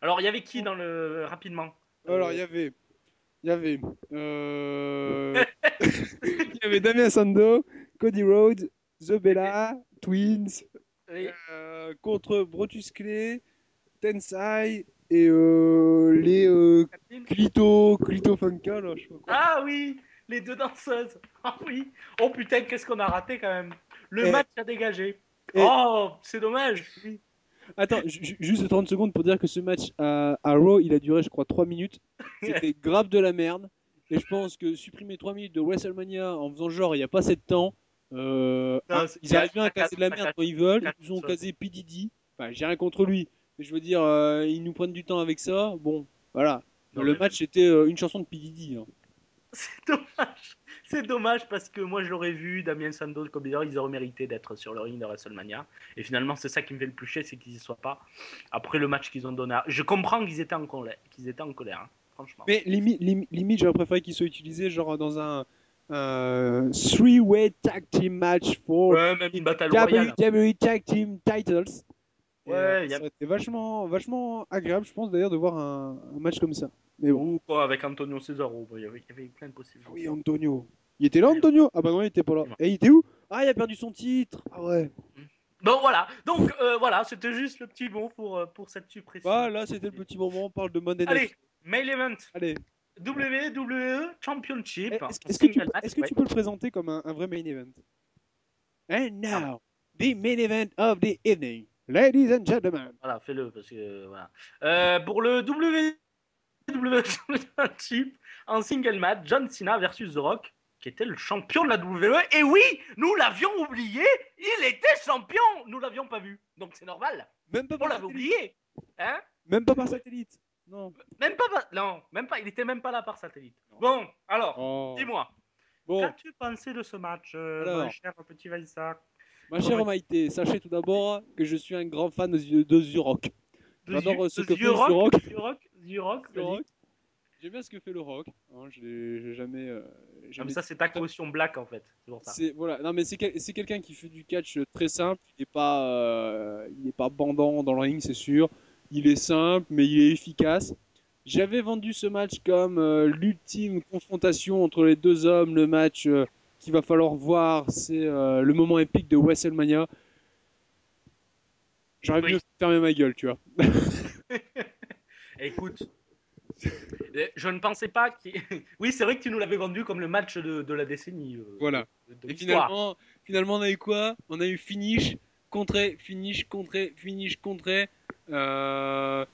Alors, il y avait qui dans le. Rapidement? Alors, il y avait. Il y avait. euh, [LAUGHS] Il y avait Damien Sando, Cody Rhodes, The Bella, Twins, Oui. euh, contre Brutus Clay, Tensai et euh, les euh, Clito, Clito Funka, là, je sais pas quoi. Ah oui, les deux danseuses. [LAUGHS] Ah oui. Oh putain, qu'est-ce qu'on a raté quand même. Le Et- match a dégagé. et- Oh, c'est dommage. Oui. Attends, ju- ju- juste 30 secondes pour dire que ce match à, à Raw, il a duré, je crois, 3 minutes. [LAUGHS] C'était grave de la merde. Et je pense que supprimer 3 minutes de WrestleMania en faisant genre il n'y a pas assez de temps, euh, Non, ah, ils arrivent bien à casser de la merde quand ils veulent. Ils ont casé PDD. Enfin, j'ai rien contre lui. Mais je veux dire, euh, ils nous prennent du temps avec ça. Bon, voilà. Non, le match était euh, une chanson de PDD. hein. C'est dommage. C'est dommage parce que moi je l'aurais vu, Damien Sandoz, comme ils auraient mérité d'être sur le ring de WrestleMania. Et finalement, c'est ça qui me fait le plus chier, c'est qu'ils y soient pas. Après le match qu'ils ont donné, à- je comprends qu'ils étaient en colère, qu'ils étaient en colère, hein, franchement. Mais limite, limite, j'aurais préféré qu'il soit utilisé genre dans un euh, three-way tag team match for Ouais, même une bataille royale. WWE Tag Team Titles. Et, Ouais, euh, y a- ça été vachement, vachement agréable, je pense d'ailleurs, de voir un, un match comme ça. Mais bon. Ou quoi, avec Antonio Cesaro, il y avait, il y avait plein de possibilités. Oui, Antonio. Il était là, Antonio? Ah bah non, il était pas là. Et il était où? Ah, il a perdu son titre. Ah ouais. Bon voilà, donc euh, voilà, c'était juste le petit mot pour, euh, pour cette suppression. Voilà, c'était le petit moment. On parle de Monday Night. Allez, main event, Allez. WWE Championship. Eh, Est-ce que, tu, peux- match, est-ce que ouais. tu peux le présenter comme un, un vrai main event? And now, the main event of the evening. Ladies and gentlemen. Voilà, fais-le parce que voilà. Euh, pour le WWE Championship en single match, John Cena versus The Rock, qui était le champion de la WWE. Et oui, nous l'avions oublié, il était champion. Nous l'avions pas vu, donc c'est normal. Même pas On l'avait oublié, hein Même pas par satellite. Non. Même pas, non, même pas, il était même pas là par satellite. Bon, alors, Oh. dis-moi, Bon, qu'as-tu pensé de ce match, euh, Alors. mon cher petit Vaïssa ma chère Maïté, sachez tout d'abord que je suis un grand fan de, de Zurok. J'adore ce que fait [LAUGHS] vas-y. rock. J'aime bien ce que fait le rock. Hein, je jamais. euh, Ah, jamais- mais ça, c'est ta caution black en fait. C'est voilà. Non mais c'est quel- c'est quelqu'un qui fait du catch très simple. Il n'est pas euh, il est pas bandant dans le ring, c'est sûr. Il est simple, mais il est efficace. J'avais vendu ce match comme euh, l'ultime confrontation entre les deux hommes, le match euh, qu'il va falloir voir, c'est euh, le moment épique de WrestleMania. J'aurais Oui. mieux fermer ma gueule, tu vois. [LAUGHS] Écoute, je ne pensais pas qu'il. [LAUGHS] oui, c'est vrai que tu nous l'avais vendu comme le match de, de la décennie. euh, Voilà. de- Et finalement, finalement, on a eu quoi? On a eu finish, contré, finish, contré, finish, contré, euh,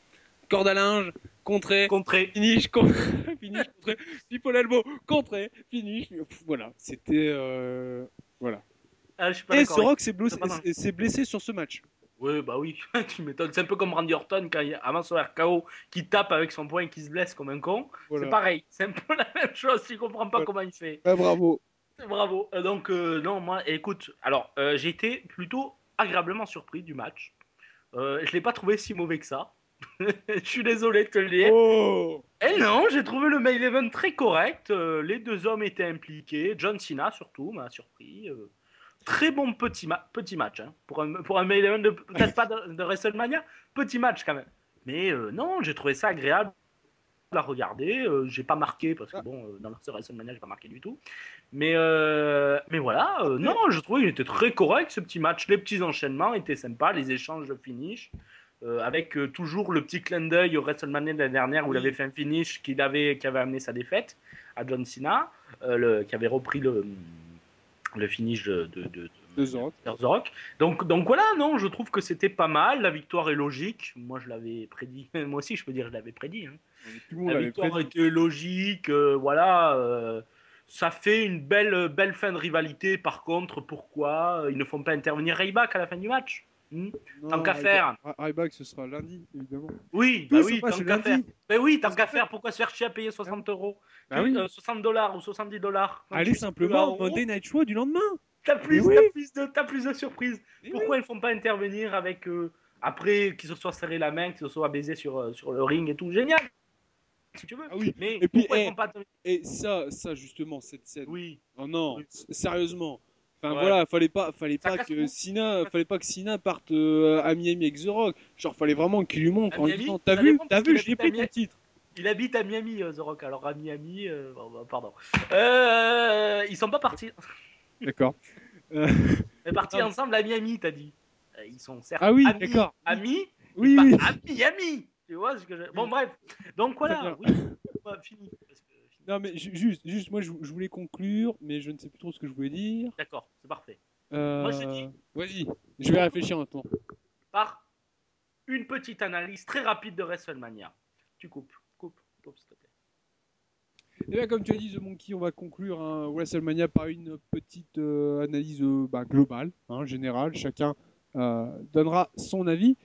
corde à linge, contré, Contré. finish, contré, [LAUGHS] finish, contré, elbow, contré, finish. Voilà, c'était. euh, Voilà. Ah, je suis pas Et Rock s'est blessé, sur ce match. Oui, bah oui, [LAUGHS] tu m'étonnes. C'est un peu comme Randy Orton quand il, avant son RKO qui tape avec son poing et qui se blesse comme un con. Voilà. C'est pareil, c'est un peu [LAUGHS] la même chose. Tu comprends pas comment il fait. Ah, bravo. Bravo. Euh, Donc, euh, non, moi, écoute, alors, euh, j'ai été plutôt agréablement surpris du match. Euh, je l'ai pas trouvé si mauvais que ça. [LAUGHS] Je suis désolé de te le dire. Oh Et non, j'ai trouvé le main event très correct. Euh, les deux hommes étaient impliqués. John Cena, surtout, m'a surpris. Euh, très bon petit, ma- petit match. hein. Pour, un, pour un main event, de- peut-être pas de, de WrestleMania, petit match quand même. Mais euh, non, j'ai trouvé ça agréable à regarder. Euh, j'ai pas marqué, parce que bon, euh, dans le WrestleMania, j'ai pas marqué du tout. Mais, euh, mais voilà, euh, non, je trouvais qu'il était très correct ce petit match. Les petits enchaînements étaient sympas, les échanges de finish. avec toujours le petit clin d'œil au WrestleMania de l'année dernière où il avait fait un finish qui avait, qui avait amené sa défaite à John Cena, le- qui avait repris le, le finish de, de, de, De The Rock. The Rock. Donc, donc voilà, non, je trouve que c'était pas mal. La victoire est logique. Moi, je l'avais prédit. [LAUGHS] Moi aussi, je peux dire, je l'avais prédit. hein. La victoire prédit. était logique. euh, voilà. euh, ça fait une belle, belle fin de rivalité. Par contre, pourquoi euh, ils ne font pas intervenir Ryback à la fin du match Hmm? Tant qu'à faire. Ryback, ce sera lundi, évidemment. Oui, bah oui, tant qu'à faire. Mais oui, tant qu'à faire, pourquoi se faire chier à payer 60 euros? Bah oui. Euh, 60 dollars ou 70 dollars Allez simplement au Monday Night Show du lendemain. T'as plus, oui. plus de, t'as plus de surprises. Pourquoi ils font pas intervenir avec euh, après qu'ils se soient serré la main, qu'ils se soient baisés sur, euh, sur le ring et tout? Génial, si tu veux. Ah oui. Mais Et puis, pourquoi eh, pas Et ça, ça justement, cette scène. Oui. Oh non, Oui. sérieusement. Enfin Ouais. voilà, fallait pas, fallait Ça pas que. Sina, fallait pas que Sina parte euh, à Miami avec The Rock. Genre fallait vraiment qu'il lui montre en disant, t'as vu, t'as vu, j'ai pris ton titre. Il habite à Miami, euh, The Rock. Alors à Miami, euh, pardon. Ils sont pas partis. D'accord. Euh, sont partis Ah. ensemble à Miami, t'as dit. Euh, Ils sont certes Ah oui, amis, d'accord. amis, oui, oui. à Miami. Tu vois ce que je... Bon bref. Donc voilà. bien. Oui. Ouais, fini. Parce que- fini. Non mais ju- juste, juste, moi je, je voulais conclure, mais je ne sais plus trop ce que je voulais dire. D'accord, c'est parfait. Euh, Moi, je dis- Vas-y, je vais réfléchir un temps. par une petite analyse très rapide de WrestleMania. Tu coupes, coupe, coupe plaît. Et bien, comme tu as dit, The Monkey, on va conclure un WrestleMania par une petite euh, analyse euh, bah, globale, hein, générale. Chacun euh, donnera son avis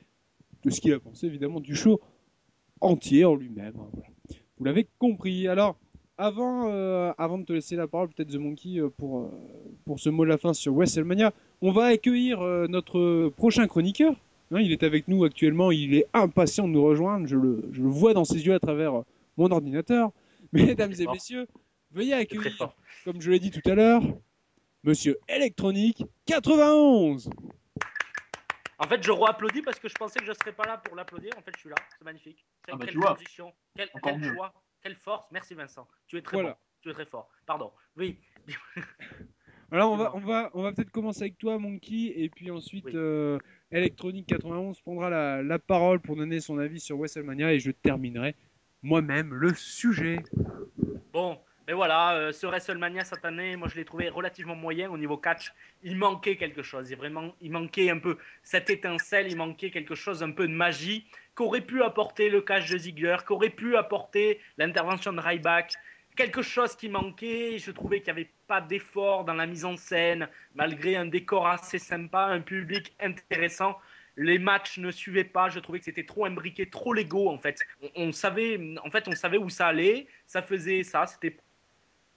de ce qu'il a pensé, évidemment, du show entier en lui-même. hein. Vous l'avez compris. Alors, avant, de te laisser la parole, peut-être The Monkey, pour, pour ce mot de la fin sur WrestleMania, on va accueillir notre prochain chroniqueur. Hein, il est avec nous actuellement, il est impatient de nous rejoindre, je le, vois dans ses yeux à travers mon ordinateur. [LAUGHS] Mesdames et messieurs, veuillez accueillir, comme je l'ai dit tout à l'heure, Monsieur Electronique 91. En fait, je re-applaudis parce que je pensais que je serais pas là pour l'applaudir. En fait, je suis là. C'est magnifique. Ah bah, quelle transition, quelle, quelle joie, quelle force. Merci Vincent. Tu es très Voilà. bon. Tu es très fort. Pardon. Oui. [LAUGHS] Alors on va, on va, on va peut-être commencer avec toi, Monkey, et puis ensuite Oui. euh, Electronique 91 prendra la, la parole pour donner son avis sur WrestleMania et je terminerai moi-même le sujet. Bon, mais voilà, euh, ce WrestleMania cette année, moi je l'ai trouvé relativement moyen au niveau catch. Il manquait quelque chose, il, vraiment, il manquait un peu cette étincelle, il manquait quelque chose, un peu de magie qu'aurait pu apporter le catch de Ziggler, qu'aurait pu apporter l'intervention de Ryback. Quelque chose qui manquait, je trouvais qu'il n'y avait pas d'effort dans la mise en scène, malgré un décor assez sympa, un public intéressant. Les matchs ne suivaient pas. Je trouvais que c'était trop imbriqué, trop Lego en fait. On, savait, en fait, on savait où ça allait. Ça faisait ça. C'était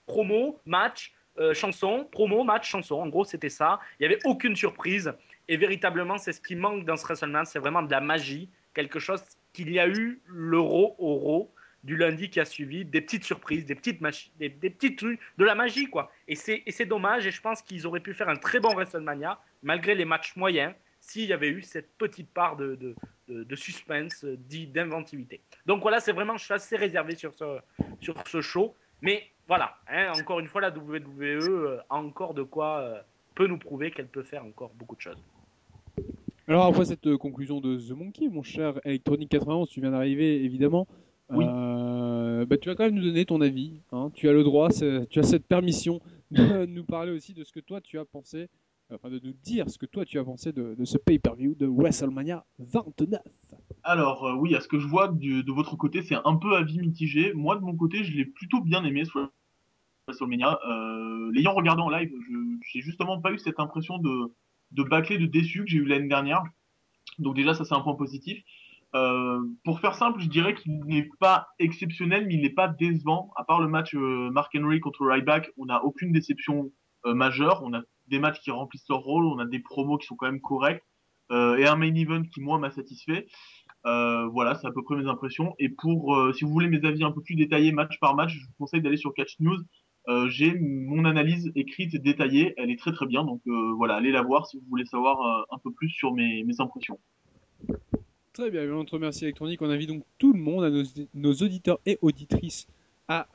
promo, match, euh, chanson, promo, match, chanson. En gros, c'était ça. Il n'y avait aucune surprise. Et véritablement, c'est ce qui manque dans ce WrestleMania. C'est vraiment de la magie. Quelque chose qu'il y a eu l'euro Raw du lundi qui a suivi, des petites surprises, des petites des, des petites trucs, de la magie quoi. Et c'est dommage. Et je pense qu'ils auraient pu faire un très bon WrestleMania malgré les matchs moyens s'il y avait eu cette petite part de, de, de, de suspense, euh, dit d'inventivité. Donc voilà, c'est vraiment, je suis assez réservé sur ce, sur ce show. Mais voilà, hein, encore une fois, la WWE euh, a encore de quoi euh, peut nous prouver qu'elle peut faire encore beaucoup de choses. Alors après cette conclusion de The Monkey, mon cher Electronic 91, tu viens d'arriver évidemment. Oui. Euh, bah, tu vas quand même nous donner ton avis. hein. Tu as le droit, tu as cette permission de [LAUGHS] nous parler aussi de ce que toi tu as pensé, enfin de nous dire ce que toi tu as pensé de, ce pay-per-view de WrestleMania 29. Alors euh, oui, à ce que je vois de votre côté, c'est un peu avis mitigé. Moi, de mon côté, je l'ai plutôt bien aimé ce WrestleMania. Euh, L'ayant regardé en live, je j'ai justement pas eu cette impression de, de bâclé, de déçu que j'ai eu l'année dernière. Donc déjà, ça c'est un point positif. Euh, pour faire simple, je dirais qu'il n'est pas exceptionnel, mais il n'est pas décevant. À part le match Mark Henry contre Ryback, on n'a aucune déception majeure. On a des matchs qui remplissent leur rôle, on a des promos qui sont quand même corrects, euh, et un main event qui moi m'a satisfait. Euh, voilà, c'est à peu près mes impressions. Et pour, euh, si vous voulez mes avis un peu plus détaillés match par match, je vous conseille d'aller sur Catch News. J'ai mon analyse écrite et détaillée, elle est très très bien. Donc voilà, allez la voir si vous voulez savoir un peu plus sur mes, mes impressions. Très bien, on te remercie Electronic. On invite donc tout le monde, à nos, nos auditeurs et auditrices, à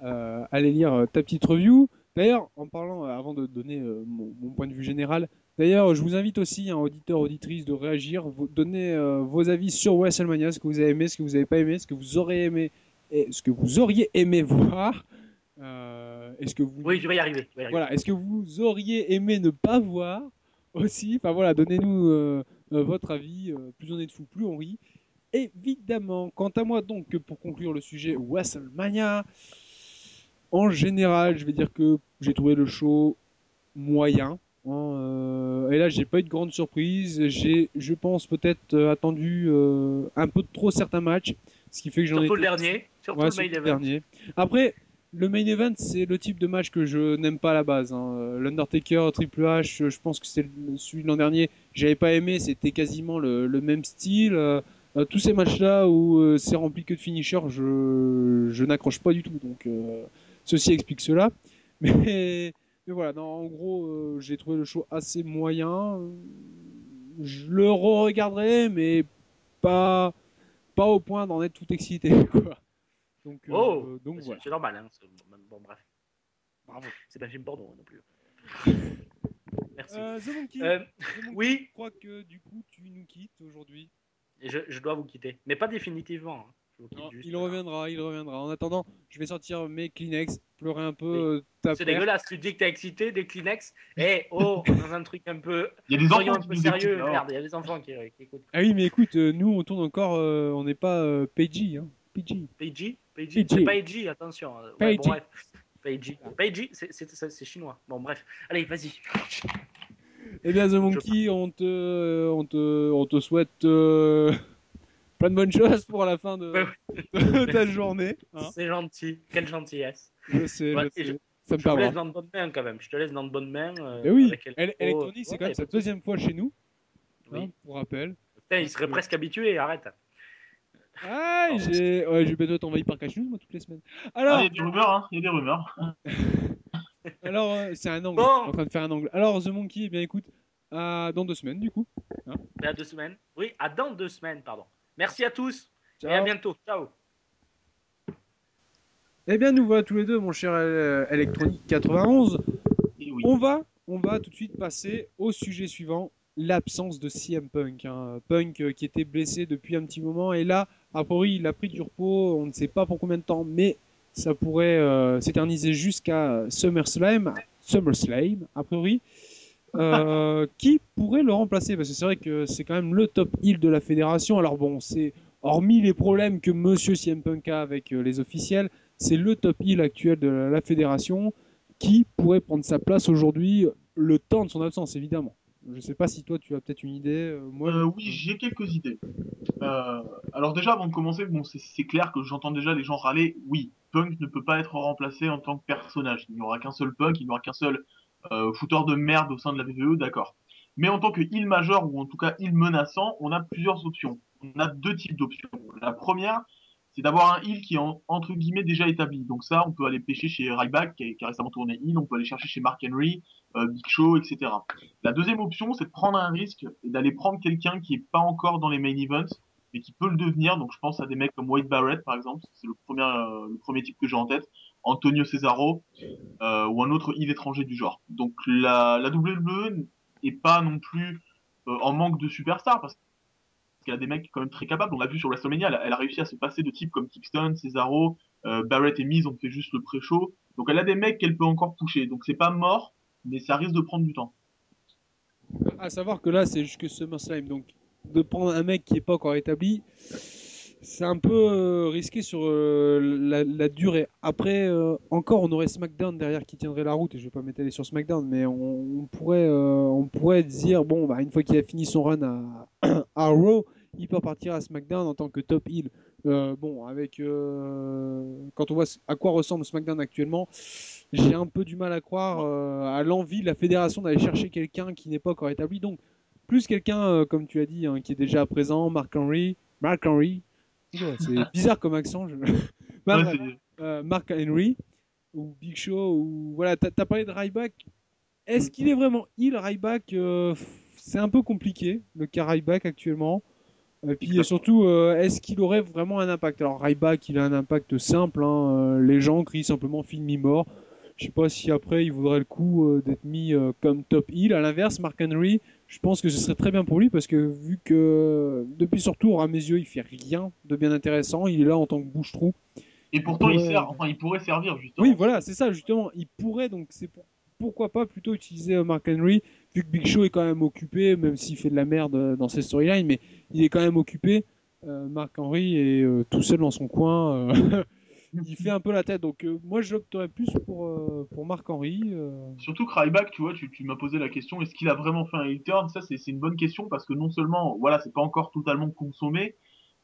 aller lire ta petite review. D'ailleurs, en parlant, euh, avant de donner euh, mon, mon point de vue général, d'ailleurs, je vous invite aussi, hein, auditeurs, auditrices, de réagir, vous, donner euh, vos avis sur WrestleMania, ce que vous avez aimé, ce que vous n'avez pas aimé, ce que vous aurez aimé et ce que vous auriez aimé voir. Euh, est-ce que vous Oui, tu vas y arriver. y voilà, est-ce que vous auriez aimé ne pas voir aussi? Enfin voilà, donnez-nous euh, votre avis. plus on est de fous, plus on rit. Évidemment, quant à moi donc, pour conclure le sujet WrestleMania, en général, je vais dire que j'ai trouvé le show moyen. hein, euh, et là, j'ai pas eu de grande surprise. J'ai, je pense, peut-être euh, attendu euh, un peu trop certains matchs, ce qui fait que j'en ai Surtout le dernier. Surtout Ouais, le main event. dernier. Après, le main event, c'est le type de match que je n'aime pas à la base. hein. L'Undertaker, Triple H, je pense que c'est celui de l'an dernier. J'avais pas aimé, c'était quasiment le, le même style. Tous ces matchs-là où c'est rempli que de finishers, je, je n'accroche pas du tout. Donc, ceci explique cela. [LAUGHS] Mais, mais voilà, non, en gros, euh, j'ai trouvé le show assez moyen. Je le re-regarderai, mais pas, pas au point d'en être tout excité. [LAUGHS] Quoi. Donc, euh, Oh, donc c'est voilà. c'est normal. Hein. Bon, bref. Bravo. C'est pas un film porno non plus. [LAUGHS] Merci. Euh, The Monkey, Euh, The Monkey, oui. je crois que du coup tu nous quittes aujourd'hui. Je dois vous quitter. Mais pas définitivement. hein. Non, juste. il reviendra, il reviendra. En attendant, je vais sortir mes Kleenex, pleurer un peu, euh, C'est dégueulasse. Tu dis que t'es excité des Kleenex. Eh, [LAUGHS] oh, dans un truc un peu. Il y a des enfants un qui peu sérieux. Merde, il y a des enfants qui, qui écoutent. Ah oui, mais écoute, euh, nous on tourne encore, euh, on n'est pas euh, PG, hein. PG. PG. Peiji C'est pas Eiji, attention. Ouais, bon, bref. Peiji. Peiji, c'est- chinois. Bon, bref. Allez, vas-y. Eh bien, The Monkey, on te, on te, on te souhaite plein de bonnes choses pour la fin de, [LAUGHS] ta journée. hein. C'est gentil. Quelle gentillesse. Je sais, Ouais, je sais. je- Ça me Je te laisse dans de bonnes mains quand même. Je te laisse dans de bonnes mains. euh, Mais oui. Elle- Electronic, c'est Ouais, quand même sa deuxième fois chez nous, Oui. hein, pour rappel. Putain, il serait presque habitué. Arrête. Ah, j'ai ouais, j'ai bientôt être envahi par Cash News, moi, toutes les semaines. Ah, Alors, il y a des rumeurs, hein. Il y a des rumeurs. [LAUGHS] alors euh, c'est un angle. Bon. En train de faire un angle. Alors, The Monkey, eh bien écoute, à dans deux semaines, du coup. À deux semaines. Oui, à dans deux semaines, pardon. Merci à tous. Ciao. Et à bientôt. Ciao. Eh bien, nous voilà tous les deux, mon cher euh, Electronic 91. Et oui. On va, on va tout de suite passer au sujet suivant, l'absence de CM Punk. hein. Punk euh, qui était blessé depuis un petit moment et là, a priori, il a pris du repos. On ne sait pas pour combien de temps, mais ça pourrait euh, s'éterniser jusqu'à SummerSlam, SummerSlam a priori. Euh, qui pourrait le remplacer? Parce que c'est vrai que c'est quand même le top heel de la fédération. Alors bon, c'est hormis les problèmes que Monsieur CM Punk a avec euh, les officiels, c'est le top heel actuel de la, fédération qui pourrait prendre sa place aujourd'hui le temps de son absence, évidemment. Je sais pas si toi tu as peut-être une idée. euh, moi, Euh, oui, j'ai quelques idées. Euh, alors déjà, avant de commencer, bon, c'est- c'est clair que j'entends déjà les gens râler. Oui, Punk ne peut pas être remplacé en tant que personnage. Il n'y aura qu'un seul Punk, il n'y aura qu'un seul euh, de merde au sein de la WWE, d'accord. Mais en tant que heel majeur, ou en tout cas heel menaçant, on a plusieurs options. On a deux types d'options. La première, c'est d'avoir un heel qui est en- entre guillemets déjà établi. Donc ça, on peut aller pêcher chez Ryback, qui, qui a récemment tourné heel, on peut aller chercher chez Mark Henry, euh, Big Show, etc. La deuxième option, c'est de prendre un risque et d'aller prendre quelqu'un qui est pas encore dans les main events, mais qui peut le devenir. Donc je pense à des mecs comme Wade Barrett, par exemple, c'est le premier, euh, le premier type que j'ai en tête, Antonio Cesaro, euh, ou un autre heel étranger du genre. Donc la, WWE est pas non plus euh, en manque de superstars, parce qu'il y a des mecs quand même très capables. On l'a vu sur WrestleMania, elle, elle a réussi à se passer de types comme Kingston, Cesaro, euh, Barrett et Miz ont fait juste le pré-show. Donc elle a des mecs qu'elle peut encore toucher. Donc c'est pas mort, mais ça risque de prendre du temps. À savoir que là, c'est jusque SummerSlam, donc de prendre un mec qui est pas encore établi, c'est un peu euh, risqué sur euh, la, durée. Après, euh, encore, on aurait SmackDown derrière qui tiendrait la route, et je vais pas m'étaler sur SmackDown, mais on, pourrait, on pourrait dire, bon, bah, une fois qu'il a fini son run à, [CLEARS THROAT] à Raw, il peut partir à SmackDown en tant que top heel. Bon, avec quand on voit à quoi ressemble SmackDown actuellement, j'ai un peu du mal à croire à l'envie de la fédération d'aller chercher quelqu'un qui n'est pas encore établi. Donc, plus quelqu'un, comme tu as dit, hein, qui est déjà présent, Mark Henry. Mark Henry. C'est bizarre comme accent. je- [LAUGHS] Bah, Ouais, euh, Mark Henry ou Big Show ou voilà. T'as as parlé de Ryback. Est-ce qu'il est vraiment il Ryback euh, C'est un peu compliqué le cas Ryback actuellement. Et puis surtout, euh, est-ce qu'il aurait vraiment un impact? Alors Ryback, il a un impact simple. hein, euh, les gens crient simplement film mi-mort. Je sais pas si après il vaudrait le coup d'être mis comme top heel. À l'inverse, Mark Henry, je pense que ce serait très bien pour lui parce que vu que depuis son retour à mes yeux, il fait rien de bien intéressant. Il est là en tant que bouche-trou. Et pourtant, il Ouais. sert, enfin, il pourrait servir justement. Oui, voilà, c'est ça justement. Il pourrait donc c'est pour- pourquoi pas plutôt utiliser euh, Mark Henry vu que Big Show est quand même occupé, même s'il fait de la merde euh, dans ses storylines, mais il est quand même occupé. Euh, Mark Henry est euh, tout seul dans son coin. euh, [LAUGHS] il fait un peu la tête. Donc euh, moi, j'opterais plus pour euh, pour Mark Henry. euh. Surtout que Ryback, tu vois, tu, tu m'as posé la question, est-ce qu'il a vraiment fait un heel turn Ça, c'est une bonne question parce que non seulement, voilà, c'est pas encore totalement consommé,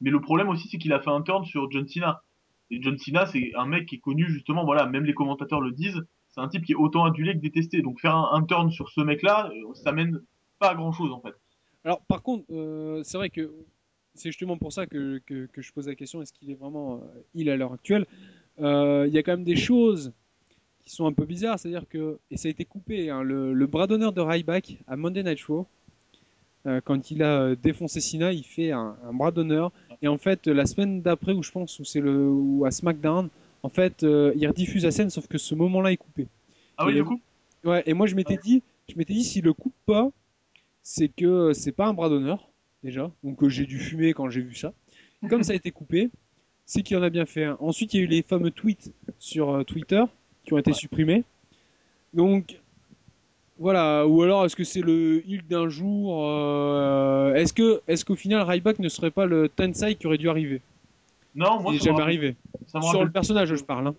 mais le problème aussi, c'est qu'il a fait un turn sur John Cena. Et John Cena, c'est un mec qui est connu justement, voilà, même les commentateurs le disent, c'est un type qui est autant adulé que détesté. Donc faire un, un turn sur ce mec-là, euh, ça mène pas à grand chose en fait. Alors, par contre, c'est vrai que c'est justement pour ça que, que, que je pose la question est-ce qu'il est vraiment euh, il à l'heure actuelle? Euh, Il y a quand même des choses qui sont un peu bizarres, c'est-à-dire que, et ça a été coupé, hein, le, le bras d'honneur de Ryback à Monday Night Raw, euh, quand il a euh, défoncé Cena, il fait un, un bras d'honneur, et en fait, la semaine d'après, où je pense, où c'est le, ou à SmackDown, en fait, euh, il rediffuse la scène, sauf que ce moment-là est coupé. Ah oui, du coup? Ouais, et moi je m'étais dit, je m'étais dit, s'il le coupe pas, c'est que c'est pas un bras d'honneur, déjà. Donc euh, j'ai dû fumer quand j'ai vu ça. Comme ça a été coupé, c'est qu'il en a bien fait un. Ensuite, il y a eu les fameux tweets sur euh, Twitter qui ont été supprimés. Donc, voilà. Ou alors, est-ce que c'est le heal d'un jour euh, Est-ce que, est-ce qu'au final, Ryback ne serait pas le Tensai qui aurait dû arriver? Non, moi, Il ça jamais rappelle- arrivé. ça Sur le personnage, je parle. hein.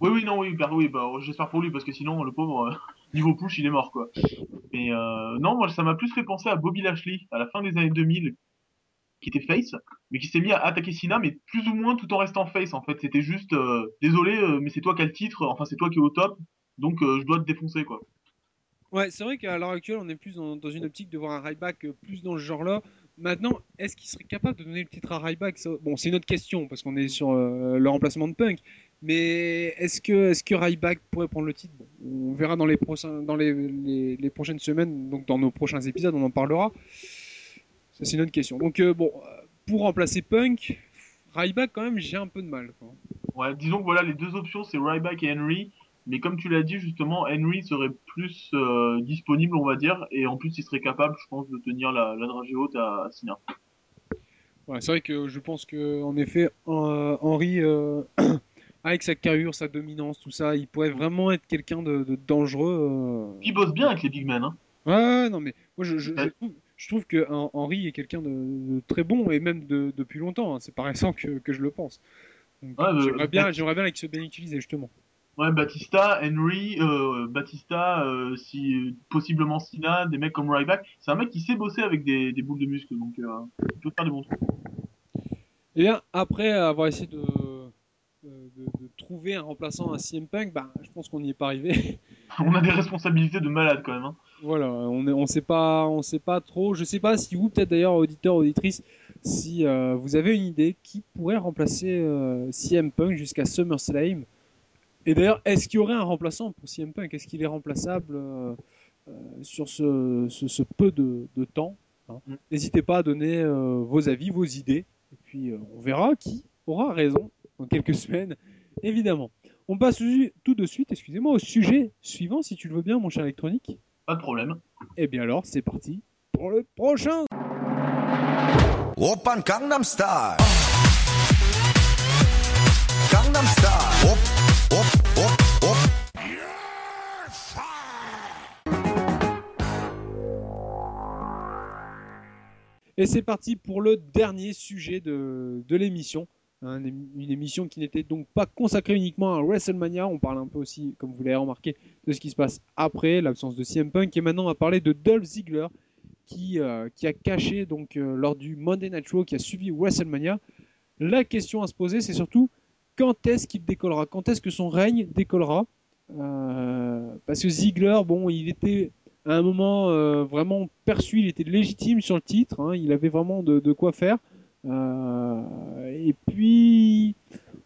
Oui, oui, non, oui, bah, oui, bah, j'espère pour lui parce que sinon, le pauvre, euh, niveau push, il est mort, quoi. Mais euh, non, moi, ça m'a plus fait penser à Bobby Lashley à la fin des années 2000, qui était face, mais qui s'est mis à attaquer Cena, mais plus ou moins tout en restant face. En fait, c'était juste, euh, désolé, euh, mais c'est toi qui as le titre, enfin, c'est toi qui es au top, donc je dois te défoncer, quoi. Ouais, c'est vrai qu'à l'heure actuelle, on est plus dans, une optique de voir un Ryback plus dans ce genre-là. Maintenant, est-ce qu'il serait capable de donner le titre à Ryback Bon, c'est une autre question parce qu'on est sur le remplacement de Punk. Mais est-ce que, est-ce que Ryback pourrait prendre le titre? Bon, On verra dans les prochains, dans les, les- les prochaines semaines, donc dans nos prochains épisodes, on en parlera. Ça, c'est une autre question. Donc euh, bon, euh, pour remplacer Punk, Ryback quand même, j'ai un peu de mal. quoi. Ouais, disons que voilà, les deux options, c'est Ryback et Henry. Mais comme tu l'as dit, justement, Henry serait plus euh, disponible, on va dire, et en plus, il serait capable, je pense, de tenir la, la dragée haute à, à Cena. Ouais, c'est vrai que je pense que en effet, euh, Henry, [CLEARS THROAT] avec sa carrure, sa dominance, tout ça, il pourrait vraiment être quelqu'un de, de dangereux. Il bosse bien avec les big men, hein. euh. Ouais, ouais, non mais moi je, je, je Ouais. trouve, je trouve que Hen- Henry est quelqu'un de, de très bon et même de, depuis longtemps. hein. C'est pas récent que, que je le pense. Ouais, mais- j'aimerais bien, j'aimerais bien qu'il soit bien utilisé justement. Ouais, Batista, Henry, euh, Batista, euh, si possiblement Sina, des mecs comme Ryback. C'est un mec qui sait bosser avec des, des boules de muscles, donc euh, il peut faire des bons trucs. Et bien, après avoir essayé de, de, trouver un remplaçant à CM Punk, bah, je pense qu'on n'y est pas arrivé. [LAUGHS] On a des responsabilités de malade quand même. Hein. voilà, on on sait pas, on sait pas trop. Je sais pas si vous, peut-être d'ailleurs, auditeurs, auditrices, si euh, vous avez une idée qui pourrait remplacer euh, CM Punk jusqu'à SummerSlam. Et d'ailleurs, est-ce qu'il y aurait un remplaçant pour CM Punk? Est-ce qu'il est remplaçable euh, euh, sur ce, ce, ce peu de, de temps hein? Mm. N'hésitez pas à donner vos avis, vos idées. Et puis, on verra qui aura raison quelques semaines, évidemment. On passe tout de suite, excusez-moi, au sujet suivant, si tu le veux bien, mon cher électronique. Pas de problème. Eh bien alors, c'est parti pour le prochain. Open Gangnam Style. Gangnam Style. Et c'est parti pour le dernier sujet de, de l'émission. Hein, une émission qui n'était donc pas consacrée uniquement à WrestleMania. On parle un peu aussi, comme vous l'avez remarqué, de ce qui se passe après l'absence de CM Punk. Et maintenant, on va parler de Dolph Ziggler qui, euh, qui a caché donc euh, lors du Monday Night Raw qui a suivi WrestleMania. La question à se poser, c'est surtout quand est-ce qu'il décollera? Quand est-ce que son règne décollera? Euh, Parce que Ziggler, bon, il était à un moment vraiment perçu, il était légitime sur le titre, hein, il avait vraiment de quoi faire. Euh, et puis,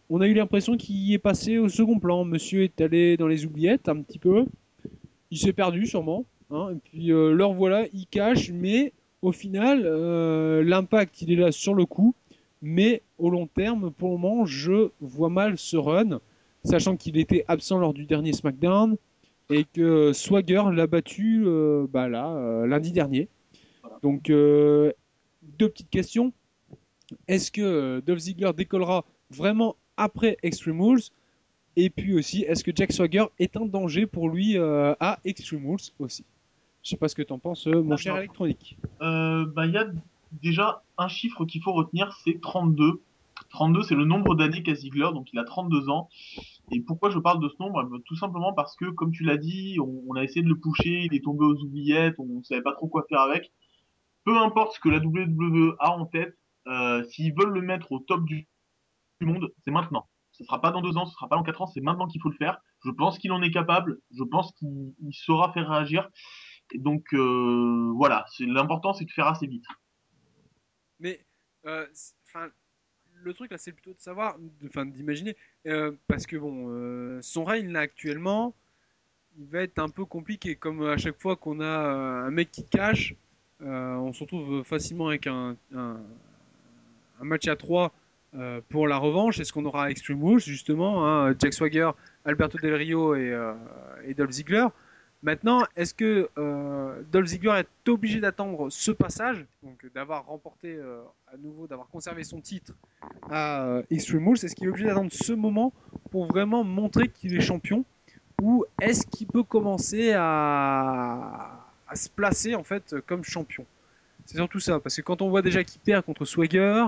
on a eu l'impression qu'il est passé au second plan. Monsieur est allé dans les oubliettes un petit peu. Il s'est perdu sûrement. hein, et puis, euh, leur voilà, il cache, mais au final, euh, l'impact, il est là sur le coup. Mais au long terme, pour le moment, je vois mal ce run, sachant qu'il était absent lors du dernier SmackDown et que Swagger l'a battu euh, bah là, euh, lundi dernier. Donc, deux petites questions. Est-ce que euh, Dolph Ziggler décollera vraiment après Extreme Rules? Et puis aussi, est-ce que Jack Swagger est un danger pour lui euh, à Extreme Rules aussi? Je sais pas ce que t'en penses, euh, mon cher électronique. Bah, il y a déjà un chiffre qu'il faut retenir, c'est 32. 32, c'est le nombre d'années qu'a Ziggler, donc il a 32 ans. Et pourquoi je parle de ce nombre? Ben, Tout simplement parce que, comme tu l'as dit, on, a essayé de le pousser, il est tombé aux oubliettes, on savait pas trop quoi faire avec. Peu importe ce que la WWE a en tête, euh, s'ils veulent le mettre au top du, monde, c'est maintenant. Ce sera pas dans deux ans, ce sera pas dans quatre ans, c'est maintenant qu'il faut le faire. Je pense qu'il en est capable, je pense qu'il il saura faire réagir. Donc euh, voilà, l'important, c'est de faire assez vite. Mais, euh, le truc là, c'est plutôt de savoir, d'imaginer, parce que bon, son règne là actuellement, il va être un peu compliqué. Comme à chaque fois qu'on a un mec qui cache, on se retrouve facilement avec un, un match à 3 pour la revanche. Est-ce qu'on aura Extreme Rules justement, hein, Jack Swagger, Alberto Del Rio et, euh, Dolph Ziggler? Maintenant, est-ce que euh, Dolph Ziggler est obligé d'attendre ce passage, donc d'avoir remporté euh, à nouveau, d'avoir conservé son titre à euh, Extreme Rules? Est-ce qu'il est obligé d'attendre ce moment pour vraiment montrer qu'il est champion? Ou est-ce qu'il peut commencer à, à se placer en fait comme champion? C'est surtout ça, parce que quand on voit déjà qu'il perd contre Swagger,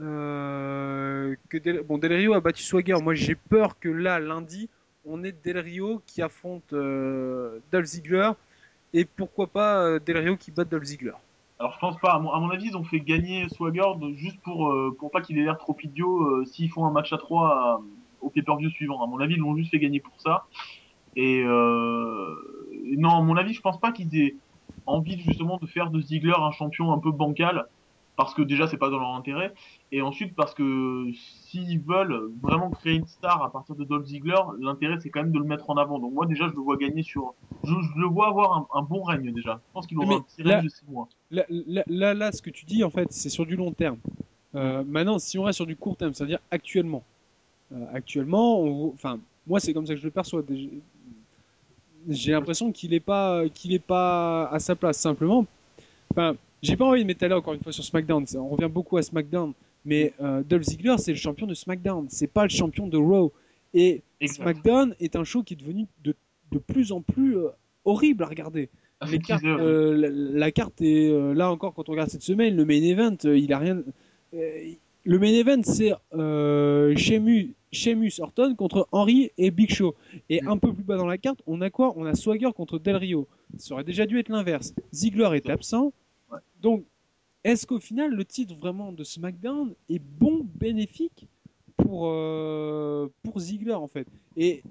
euh, que Del, Rio a battu Swagger, moi j'ai peur que là, lundi, on ait Del Rio qui affronte euh, Dolph Ziggler et pourquoi pas euh, Del Rio qui bat Dolph Ziggler. Alors je pense pas. À mon, avis, ils ont fait gagner Swagger juste pour euh, pour pas qu'il ait l'air trop idiot euh, s'ils font un match à 3 au pay-per-view suivant. À mon avis, ils l'ont juste fait gagner pour ça. Et euh, non, à mon avis, je pense pas qu'ils aient envie justement de faire de Ziggler un champion un peu bancal parce que déjà c'est pas dans leur intérêt et ensuite parce que s'ils veulent vraiment créer une star à partir de Dolph Ziggler, l'intérêt c'est quand même de le mettre en avant. Donc moi déjà je le vois gagner sur je, je le vois avoir un, un bon règne déjà. Je pense qu'il aura Mais un petit là- de 6 mois. Là, là, là, là, ce que tu dis, en fait, c'est sur du long terme. Euh, maintenant, si on reste sur du court terme, c'est-à-dire actuellement, euh, actuellement, on- enfin, moi, c'est comme ça que je le perçois. J'ai l'impression qu'il est pas, qu'il est pas à sa place. Simplement, enfin, j'ai pas envie de m'étaler encore une fois sur SmackDown. On revient beaucoup à SmackDown, mais euh, Dolph Ziggler, c'est le champion de SmackDown. C'est pas le champion de Raw. Et Exact. SmackDown est un show qui est devenu de, de plus en plus euh, horrible à regarder. Ah, Les cartes, euh, la, la carte est là encore quand on regarde cette semaine, le main event, il a rien. le main event, c'est euh, Sheamus, Sheamus Orton contre Henry et Big Show. Et un peu plus bas dans la carte, on a quoi? On a Swagger contre Del Rio. Ça aurait déjà dû être l'inverse. Ziggler est absent. Donc, est-ce qu'au final, le titre vraiment de SmackDown est bon, bénéfique pour, euh, pour Ziggler en fait? Et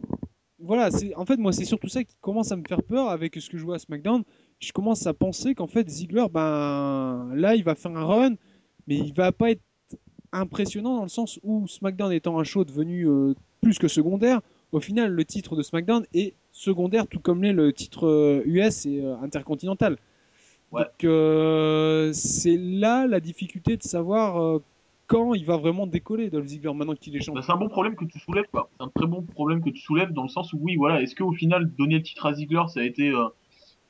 voilà, c'est en fait moi c'est surtout ça qui commence à me faire peur avec ce que je vois à SmackDown. Je commence à penser qu'en fait Ziggler, ben là il va faire un run, mais il va pas être impressionnant dans le sens où SmackDown étant un show devenu euh, plus que secondaire, au final le titre de SmackDown est secondaire tout comme l'est le titre euh, US et euh, intercontinental. Donc euh, c'est là la difficulté de savoir euh, quand il va vraiment décoller Dolph Ziggler maintenant qu'il est champion. Bah, c'est un bon problème que tu soulèves, quoi. C'est un très bon problème que tu soulèves dans le sens où, oui, voilà, est-ce qu'au final, donner le titre à Ziggler, ça a été euh,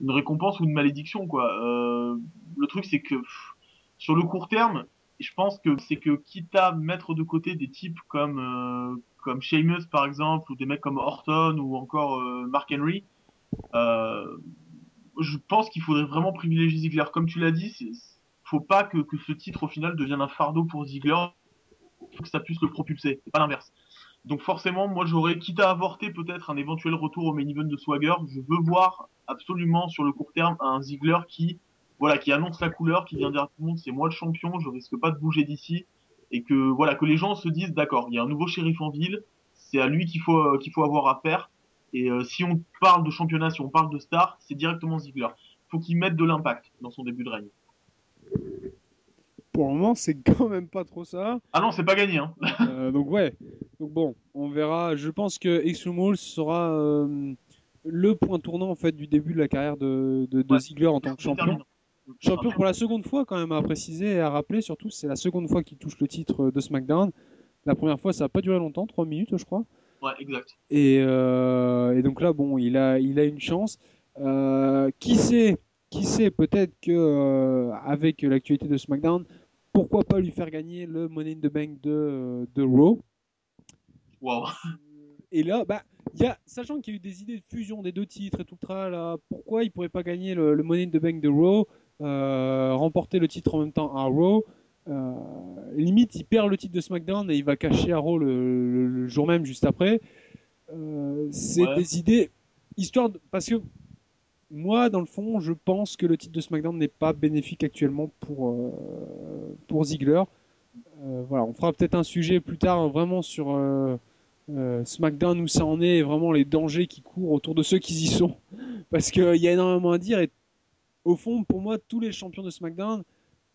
une récompense ou une malédiction, quoi. Euh, le truc, c'est que pff, sur le court terme, je pense que c'est que quitte à mettre de côté des types comme euh, comme Sheamus par exemple ou des mecs comme Orton ou encore euh, Mark Henry, euh, je pense qu'il faudrait vraiment privilégier Ziggler. Comme tu l'as dit, c'est faut pas que, que ce titre au final devienne un fardeau pour Ziggler, faut que ça puisse le propulser, pas l'inverse. Donc forcément, moi j'aurais, quitte à avorter peut-être un éventuel retour au main event de Swagger, je veux voir absolument sur le court terme un Ziggler qui, voilà, qui annonce la couleur, qui vient dire à tout le monde c'est moi le champion, je risque pas de bouger d'ici, et que voilà que les gens se disent d'accord, il y a un nouveau shérif en ville, c'est à lui qu'il faut euh, qu'il faut avoir affaire, et euh, si on parle de championnat, si on parle de star, c'est directement Ziggler. Faut qu'il mette de l'impact dans son début de règne. Pour le moment, c'est quand même pas trop ça. Ah non, c'est pas gagné. Hein. Euh, donc ouais. Donc bon, on verra. Je pense que Rules sera euh, le point tournant en fait du début de la carrière de, de, de Ouais. Ziggler en tant que champion. Champion pour la seconde fois quand même à préciser et à rappeler surtout, c'est la seconde fois qu'il touche le titre de SmackDown. La première fois, ça a pas duré longtemps, 3 minutes je crois. Ouais, exact. Et, euh, et donc là, bon, il a, il a une chance. Euh, qui sait, qui sait, peut-être que euh, avec l'actualité de SmackDown, pourquoi pas lui faire gagner le Money in the Bank de, de Raw. Waouh. Et là, bah, y a, sachant qu'il y a eu des idées de fusion des deux titres et tout le là, pourquoi il pourrait pas gagner le, le Money in the Bank de Raw, euh, remporter le titre en même temps à Raw euh, Limite, il perd le titre de SmackDown et il va cacher à Raw le, le- le jour même, juste après. Euh, c'est Ouais. des idées, histoire de, parce que moi, dans le fond, je pense que le titre de SmackDown n'est pas bénéfique actuellement pour, euh, pour Ziggler. Euh, voilà, on fera peut-être un sujet plus tard hein, vraiment sur euh, euh, SmackDown où ça en est et vraiment les dangers qui courent autour de ceux qui y sont. [LAUGHS] Parce qu'il y a énormément à dire et au fond, pour moi, tous les champions de SmackDown,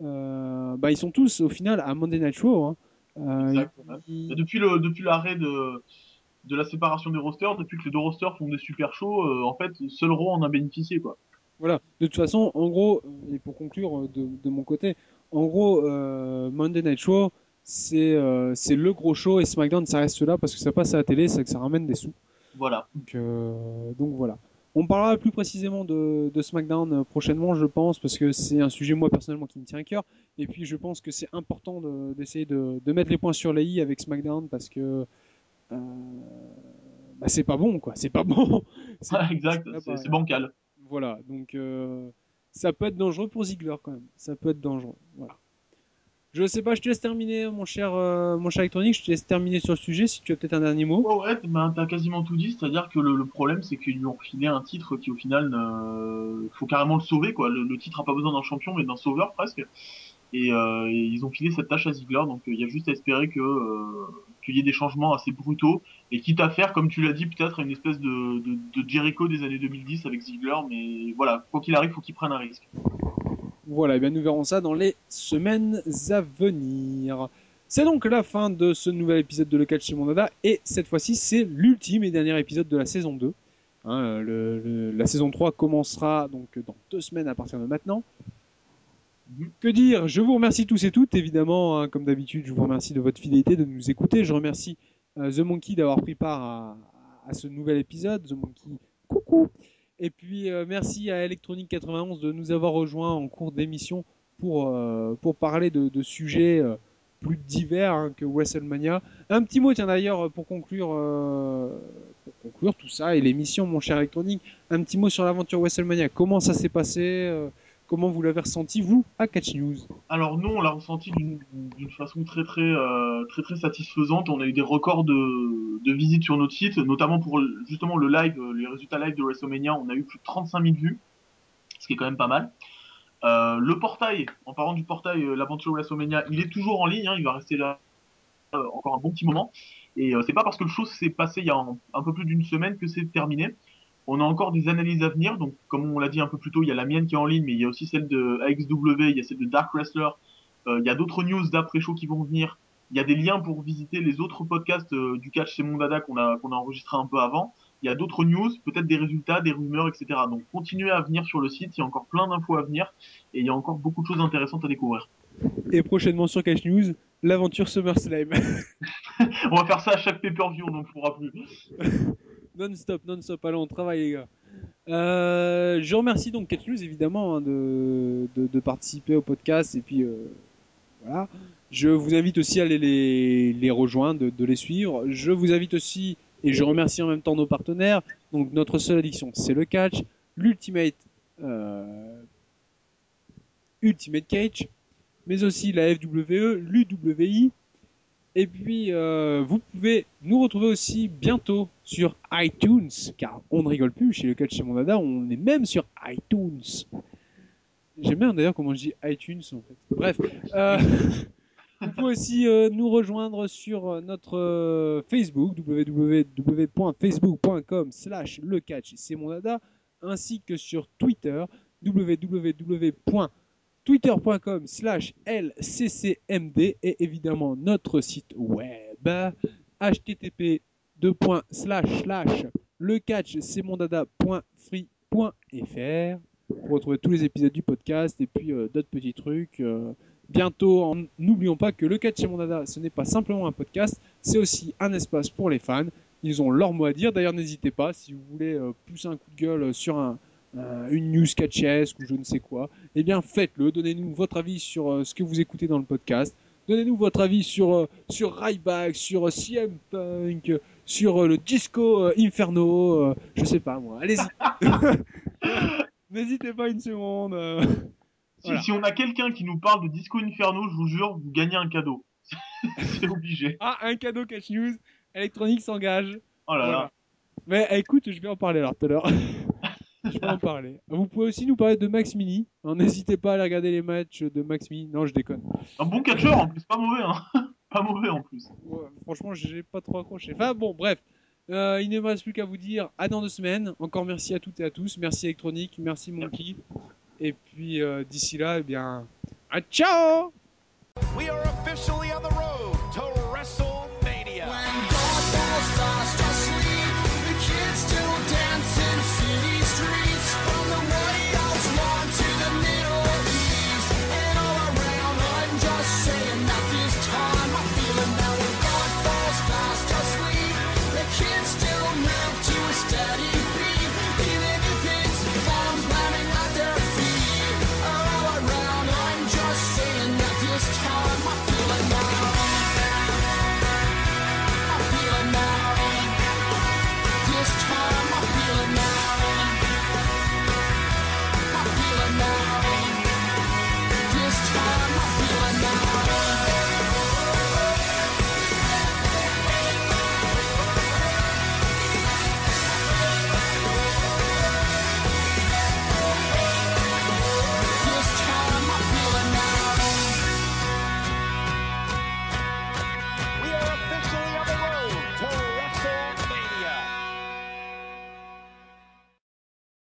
euh, bah, ils sont tous au final à Monday Night Raw. hein. Euh, depuis le depuis l'arrêt de de la séparation des rosters, depuis que les deux rosters font des super shows, euh, en fait, seul Raw en a bénéficié quoi. Voilà. De toute façon, en gros, et pour conclure de, de mon côté, en gros, Monday Night Show, c'est c'est le gros show et SmackDown, ça reste là parce que ça passe à la télé, c'est que ça ramène des sous. Voilà. Donc, donc voilà. On parlera plus précisément de, de SmackDown euh, prochainement, je pense, parce que c'est un sujet, moi, personnellement, qui me tient à cœur. Et puis, je pense que c'est important de- d'essayer de, de mettre les points sur les i avec SmackDown parce que euh, bah, c'est pas bon, quoi. C'est pas bon. [LAUGHS] C'est- exact, c'est bancal. Voilà, donc euh, ça peut être dangereux pour Ziggler quand même. Ça peut être dangereux. Voilà. Je sais pas, je te laisse terminer, mon cher, euh, mon cher électronique. Je te laisse terminer sur le sujet si tu as peut-être un dernier mot. Ouais, t'as quasiment tout dit, c'est-à-dire que le, problème, c'est qu'ils lui ont refilé un titre qui, au final, ne... faut carrément le sauver, quoi. Le, titre a pas besoin d'un champion, mais d'un sauveur, presque. Et, euh, ils ont filé cette tâche à Ziggler, donc il y a juste à espérer que euh, qu'il y ait des changements assez brutaux, et quitte à faire, comme tu l'as dit, peut-être une espèce de, de, de Jericho des années 2010 avec Ziggler, mais voilà, quoi qu'il arrive, faut qu'il prenne un risque. Voilà, et bien nous verrons ça dans les semaines à venir. C'est donc la fin de ce nouvel épisode de Le Catch chez Monada, et cette fois-ci c'est l'ultime et dernier épisode de la saison 2. Hein, la saison 3 commencera donc dans deux semaines à partir de maintenant. Que dire? Je vous remercie tous et toutes, évidemment, hein, comme d'habitude, je vous remercie de votre fidélité, de nous écouter. Je remercie euh, The Monkey d'avoir pris part à ce nouvel épisode. The Monkey, coucou Et puis euh, merci à Electronic 91 de nous avoir rejoints en cours d'émission pour, euh, pour parler de, sujets euh, plus divers hein, que WrestleMania. Un petit mot, tiens d'ailleurs, pour conclure, pour conclure tout ça et l'émission, mon cher Electronic, un petit mot sur l'aventure WrestleMania. Comment ça s'est passé comment vous l'avez ressenti vous à Catch News? Alors nous, on l'a ressenti d'une façon très très euh, très très satisfaisante. On a eu des records de, de visites sur notre site, notamment pour justement le live, les résultats live de WrestleMania. On a eu plus de 35 000 vues, ce qui est quand même pas mal. Euh, le portail, en parlant du portail, euh, l'aventure WrestleMania, il est toujours en ligne. hein, il va rester là encore un bon petit moment. Et euh, c'est pas parce que le show s'est passé il y a un peu plus d'une semaine que c'est terminé. On a encore des analyses à venir. Donc, comme on l'a dit un peu plus tôt, il y a la mienne qui est en ligne, mais il y a aussi celle de AXW, il y a celle de Dark Wrestler. Euh, il y a d'autres news d'après-show qui vont venir. Il y a des liens pour visiter les autres podcasts euh, du catch chez Mondada qu'on a, qu'on a enregistré un peu avant. Il y a d'autres news, peut-être des résultats, des rumeurs, etc. Donc, continuez à venir sur le site. Il y a encore plein d'infos à venir et il y a encore beaucoup de choses intéressantes à découvrir. Et prochainement sur Catch News, l'aventure SummerSlam. [LAUGHS] On va faire ça à chaque pay-per-view, on n'en pourra plus. [LAUGHS] non-stop, non-stop. Allez, on travaille, les gars. Euh, je remercie donc Catch News, évidemment, hein, de, participer au podcast. Et puis, euh, voilà. Je vous invite aussi à aller les, rejoindre, de, les suivre. Je vous invite aussi, et je remercie en même temps nos partenaires. Donc, notre seule addiction, c'est le catch. L'Ultimate euh, Ultimate Cage, mais aussi la FWE, l'UWI. Et puis, euh, vous pouvez nous retrouver aussi bientôt sur iTunes, car on ne rigole plus chez le catch chez mon dada, on est même sur iTunes. J'aime bien d'ailleurs comment je dis iTunes en fait. Bref, euh, [LAUGHS] vous pouvez aussi euh, nous rejoindre sur notre Facebook, www.facebook.com slash le catch c'est mon ainsi que sur Twitter, www.twitter.com slash lccmd et évidemment notre site web http le catch c'est mon dada.free.fr pour retrouver tous les épisodes du podcast et puis euh, d'autres petits trucs. euh, bientôt, en- n'oublions pas que le catch ce n'est pas simplement un podcast, c'est aussi un espace pour les fans. Ils ont leur mot à dire. D'ailleurs, n'hésitez pas si vous voulez euh, pousser un coup de gueule sur un, un- une news catchesque ou je ne sais quoi. Eh bien, faites-le. Donnez-nous votre avis sur euh, ce que vous écoutez dans le podcast. Donnez-nous votre avis sur, euh, sur Ryback, sur euh, CM Punk, euh, sur euh, le Disco euh, Inferno, euh, je sais pas moi. Allez-y. [LAUGHS] [LAUGHS] N'hésitez pas une seconde. euh. Si, Voilà. si on a quelqu'un qui nous parle de Disco Inferno, je vous jure, vous gagnez un cadeau. [LAUGHS] c'est obligé. Ah, un cadeau Catch News. Electronic s'engage. Oh là Voilà. là. Mais eh, écoute, je vais en parler alors tout à l'heure. Je vais en parler. Vous pouvez aussi nous parler de Max Mini. N'hésitez pas à aller regarder les matchs de Max Mini. Non, je déconne. Un bon catcheur en plus, pas mauvais, hein. [LAUGHS] pas mauvais en plus. Ouais, franchement, j'ai pas trop accroché. Enfin bon, bref. Euh, il ne me reste plus qu'à vous dire à dans deux semaines. Encore merci à toutes et à tous. Merci Electronic, merci Monkey. Et puis euh, d'ici là, eh bien, à ciao We are officially on the road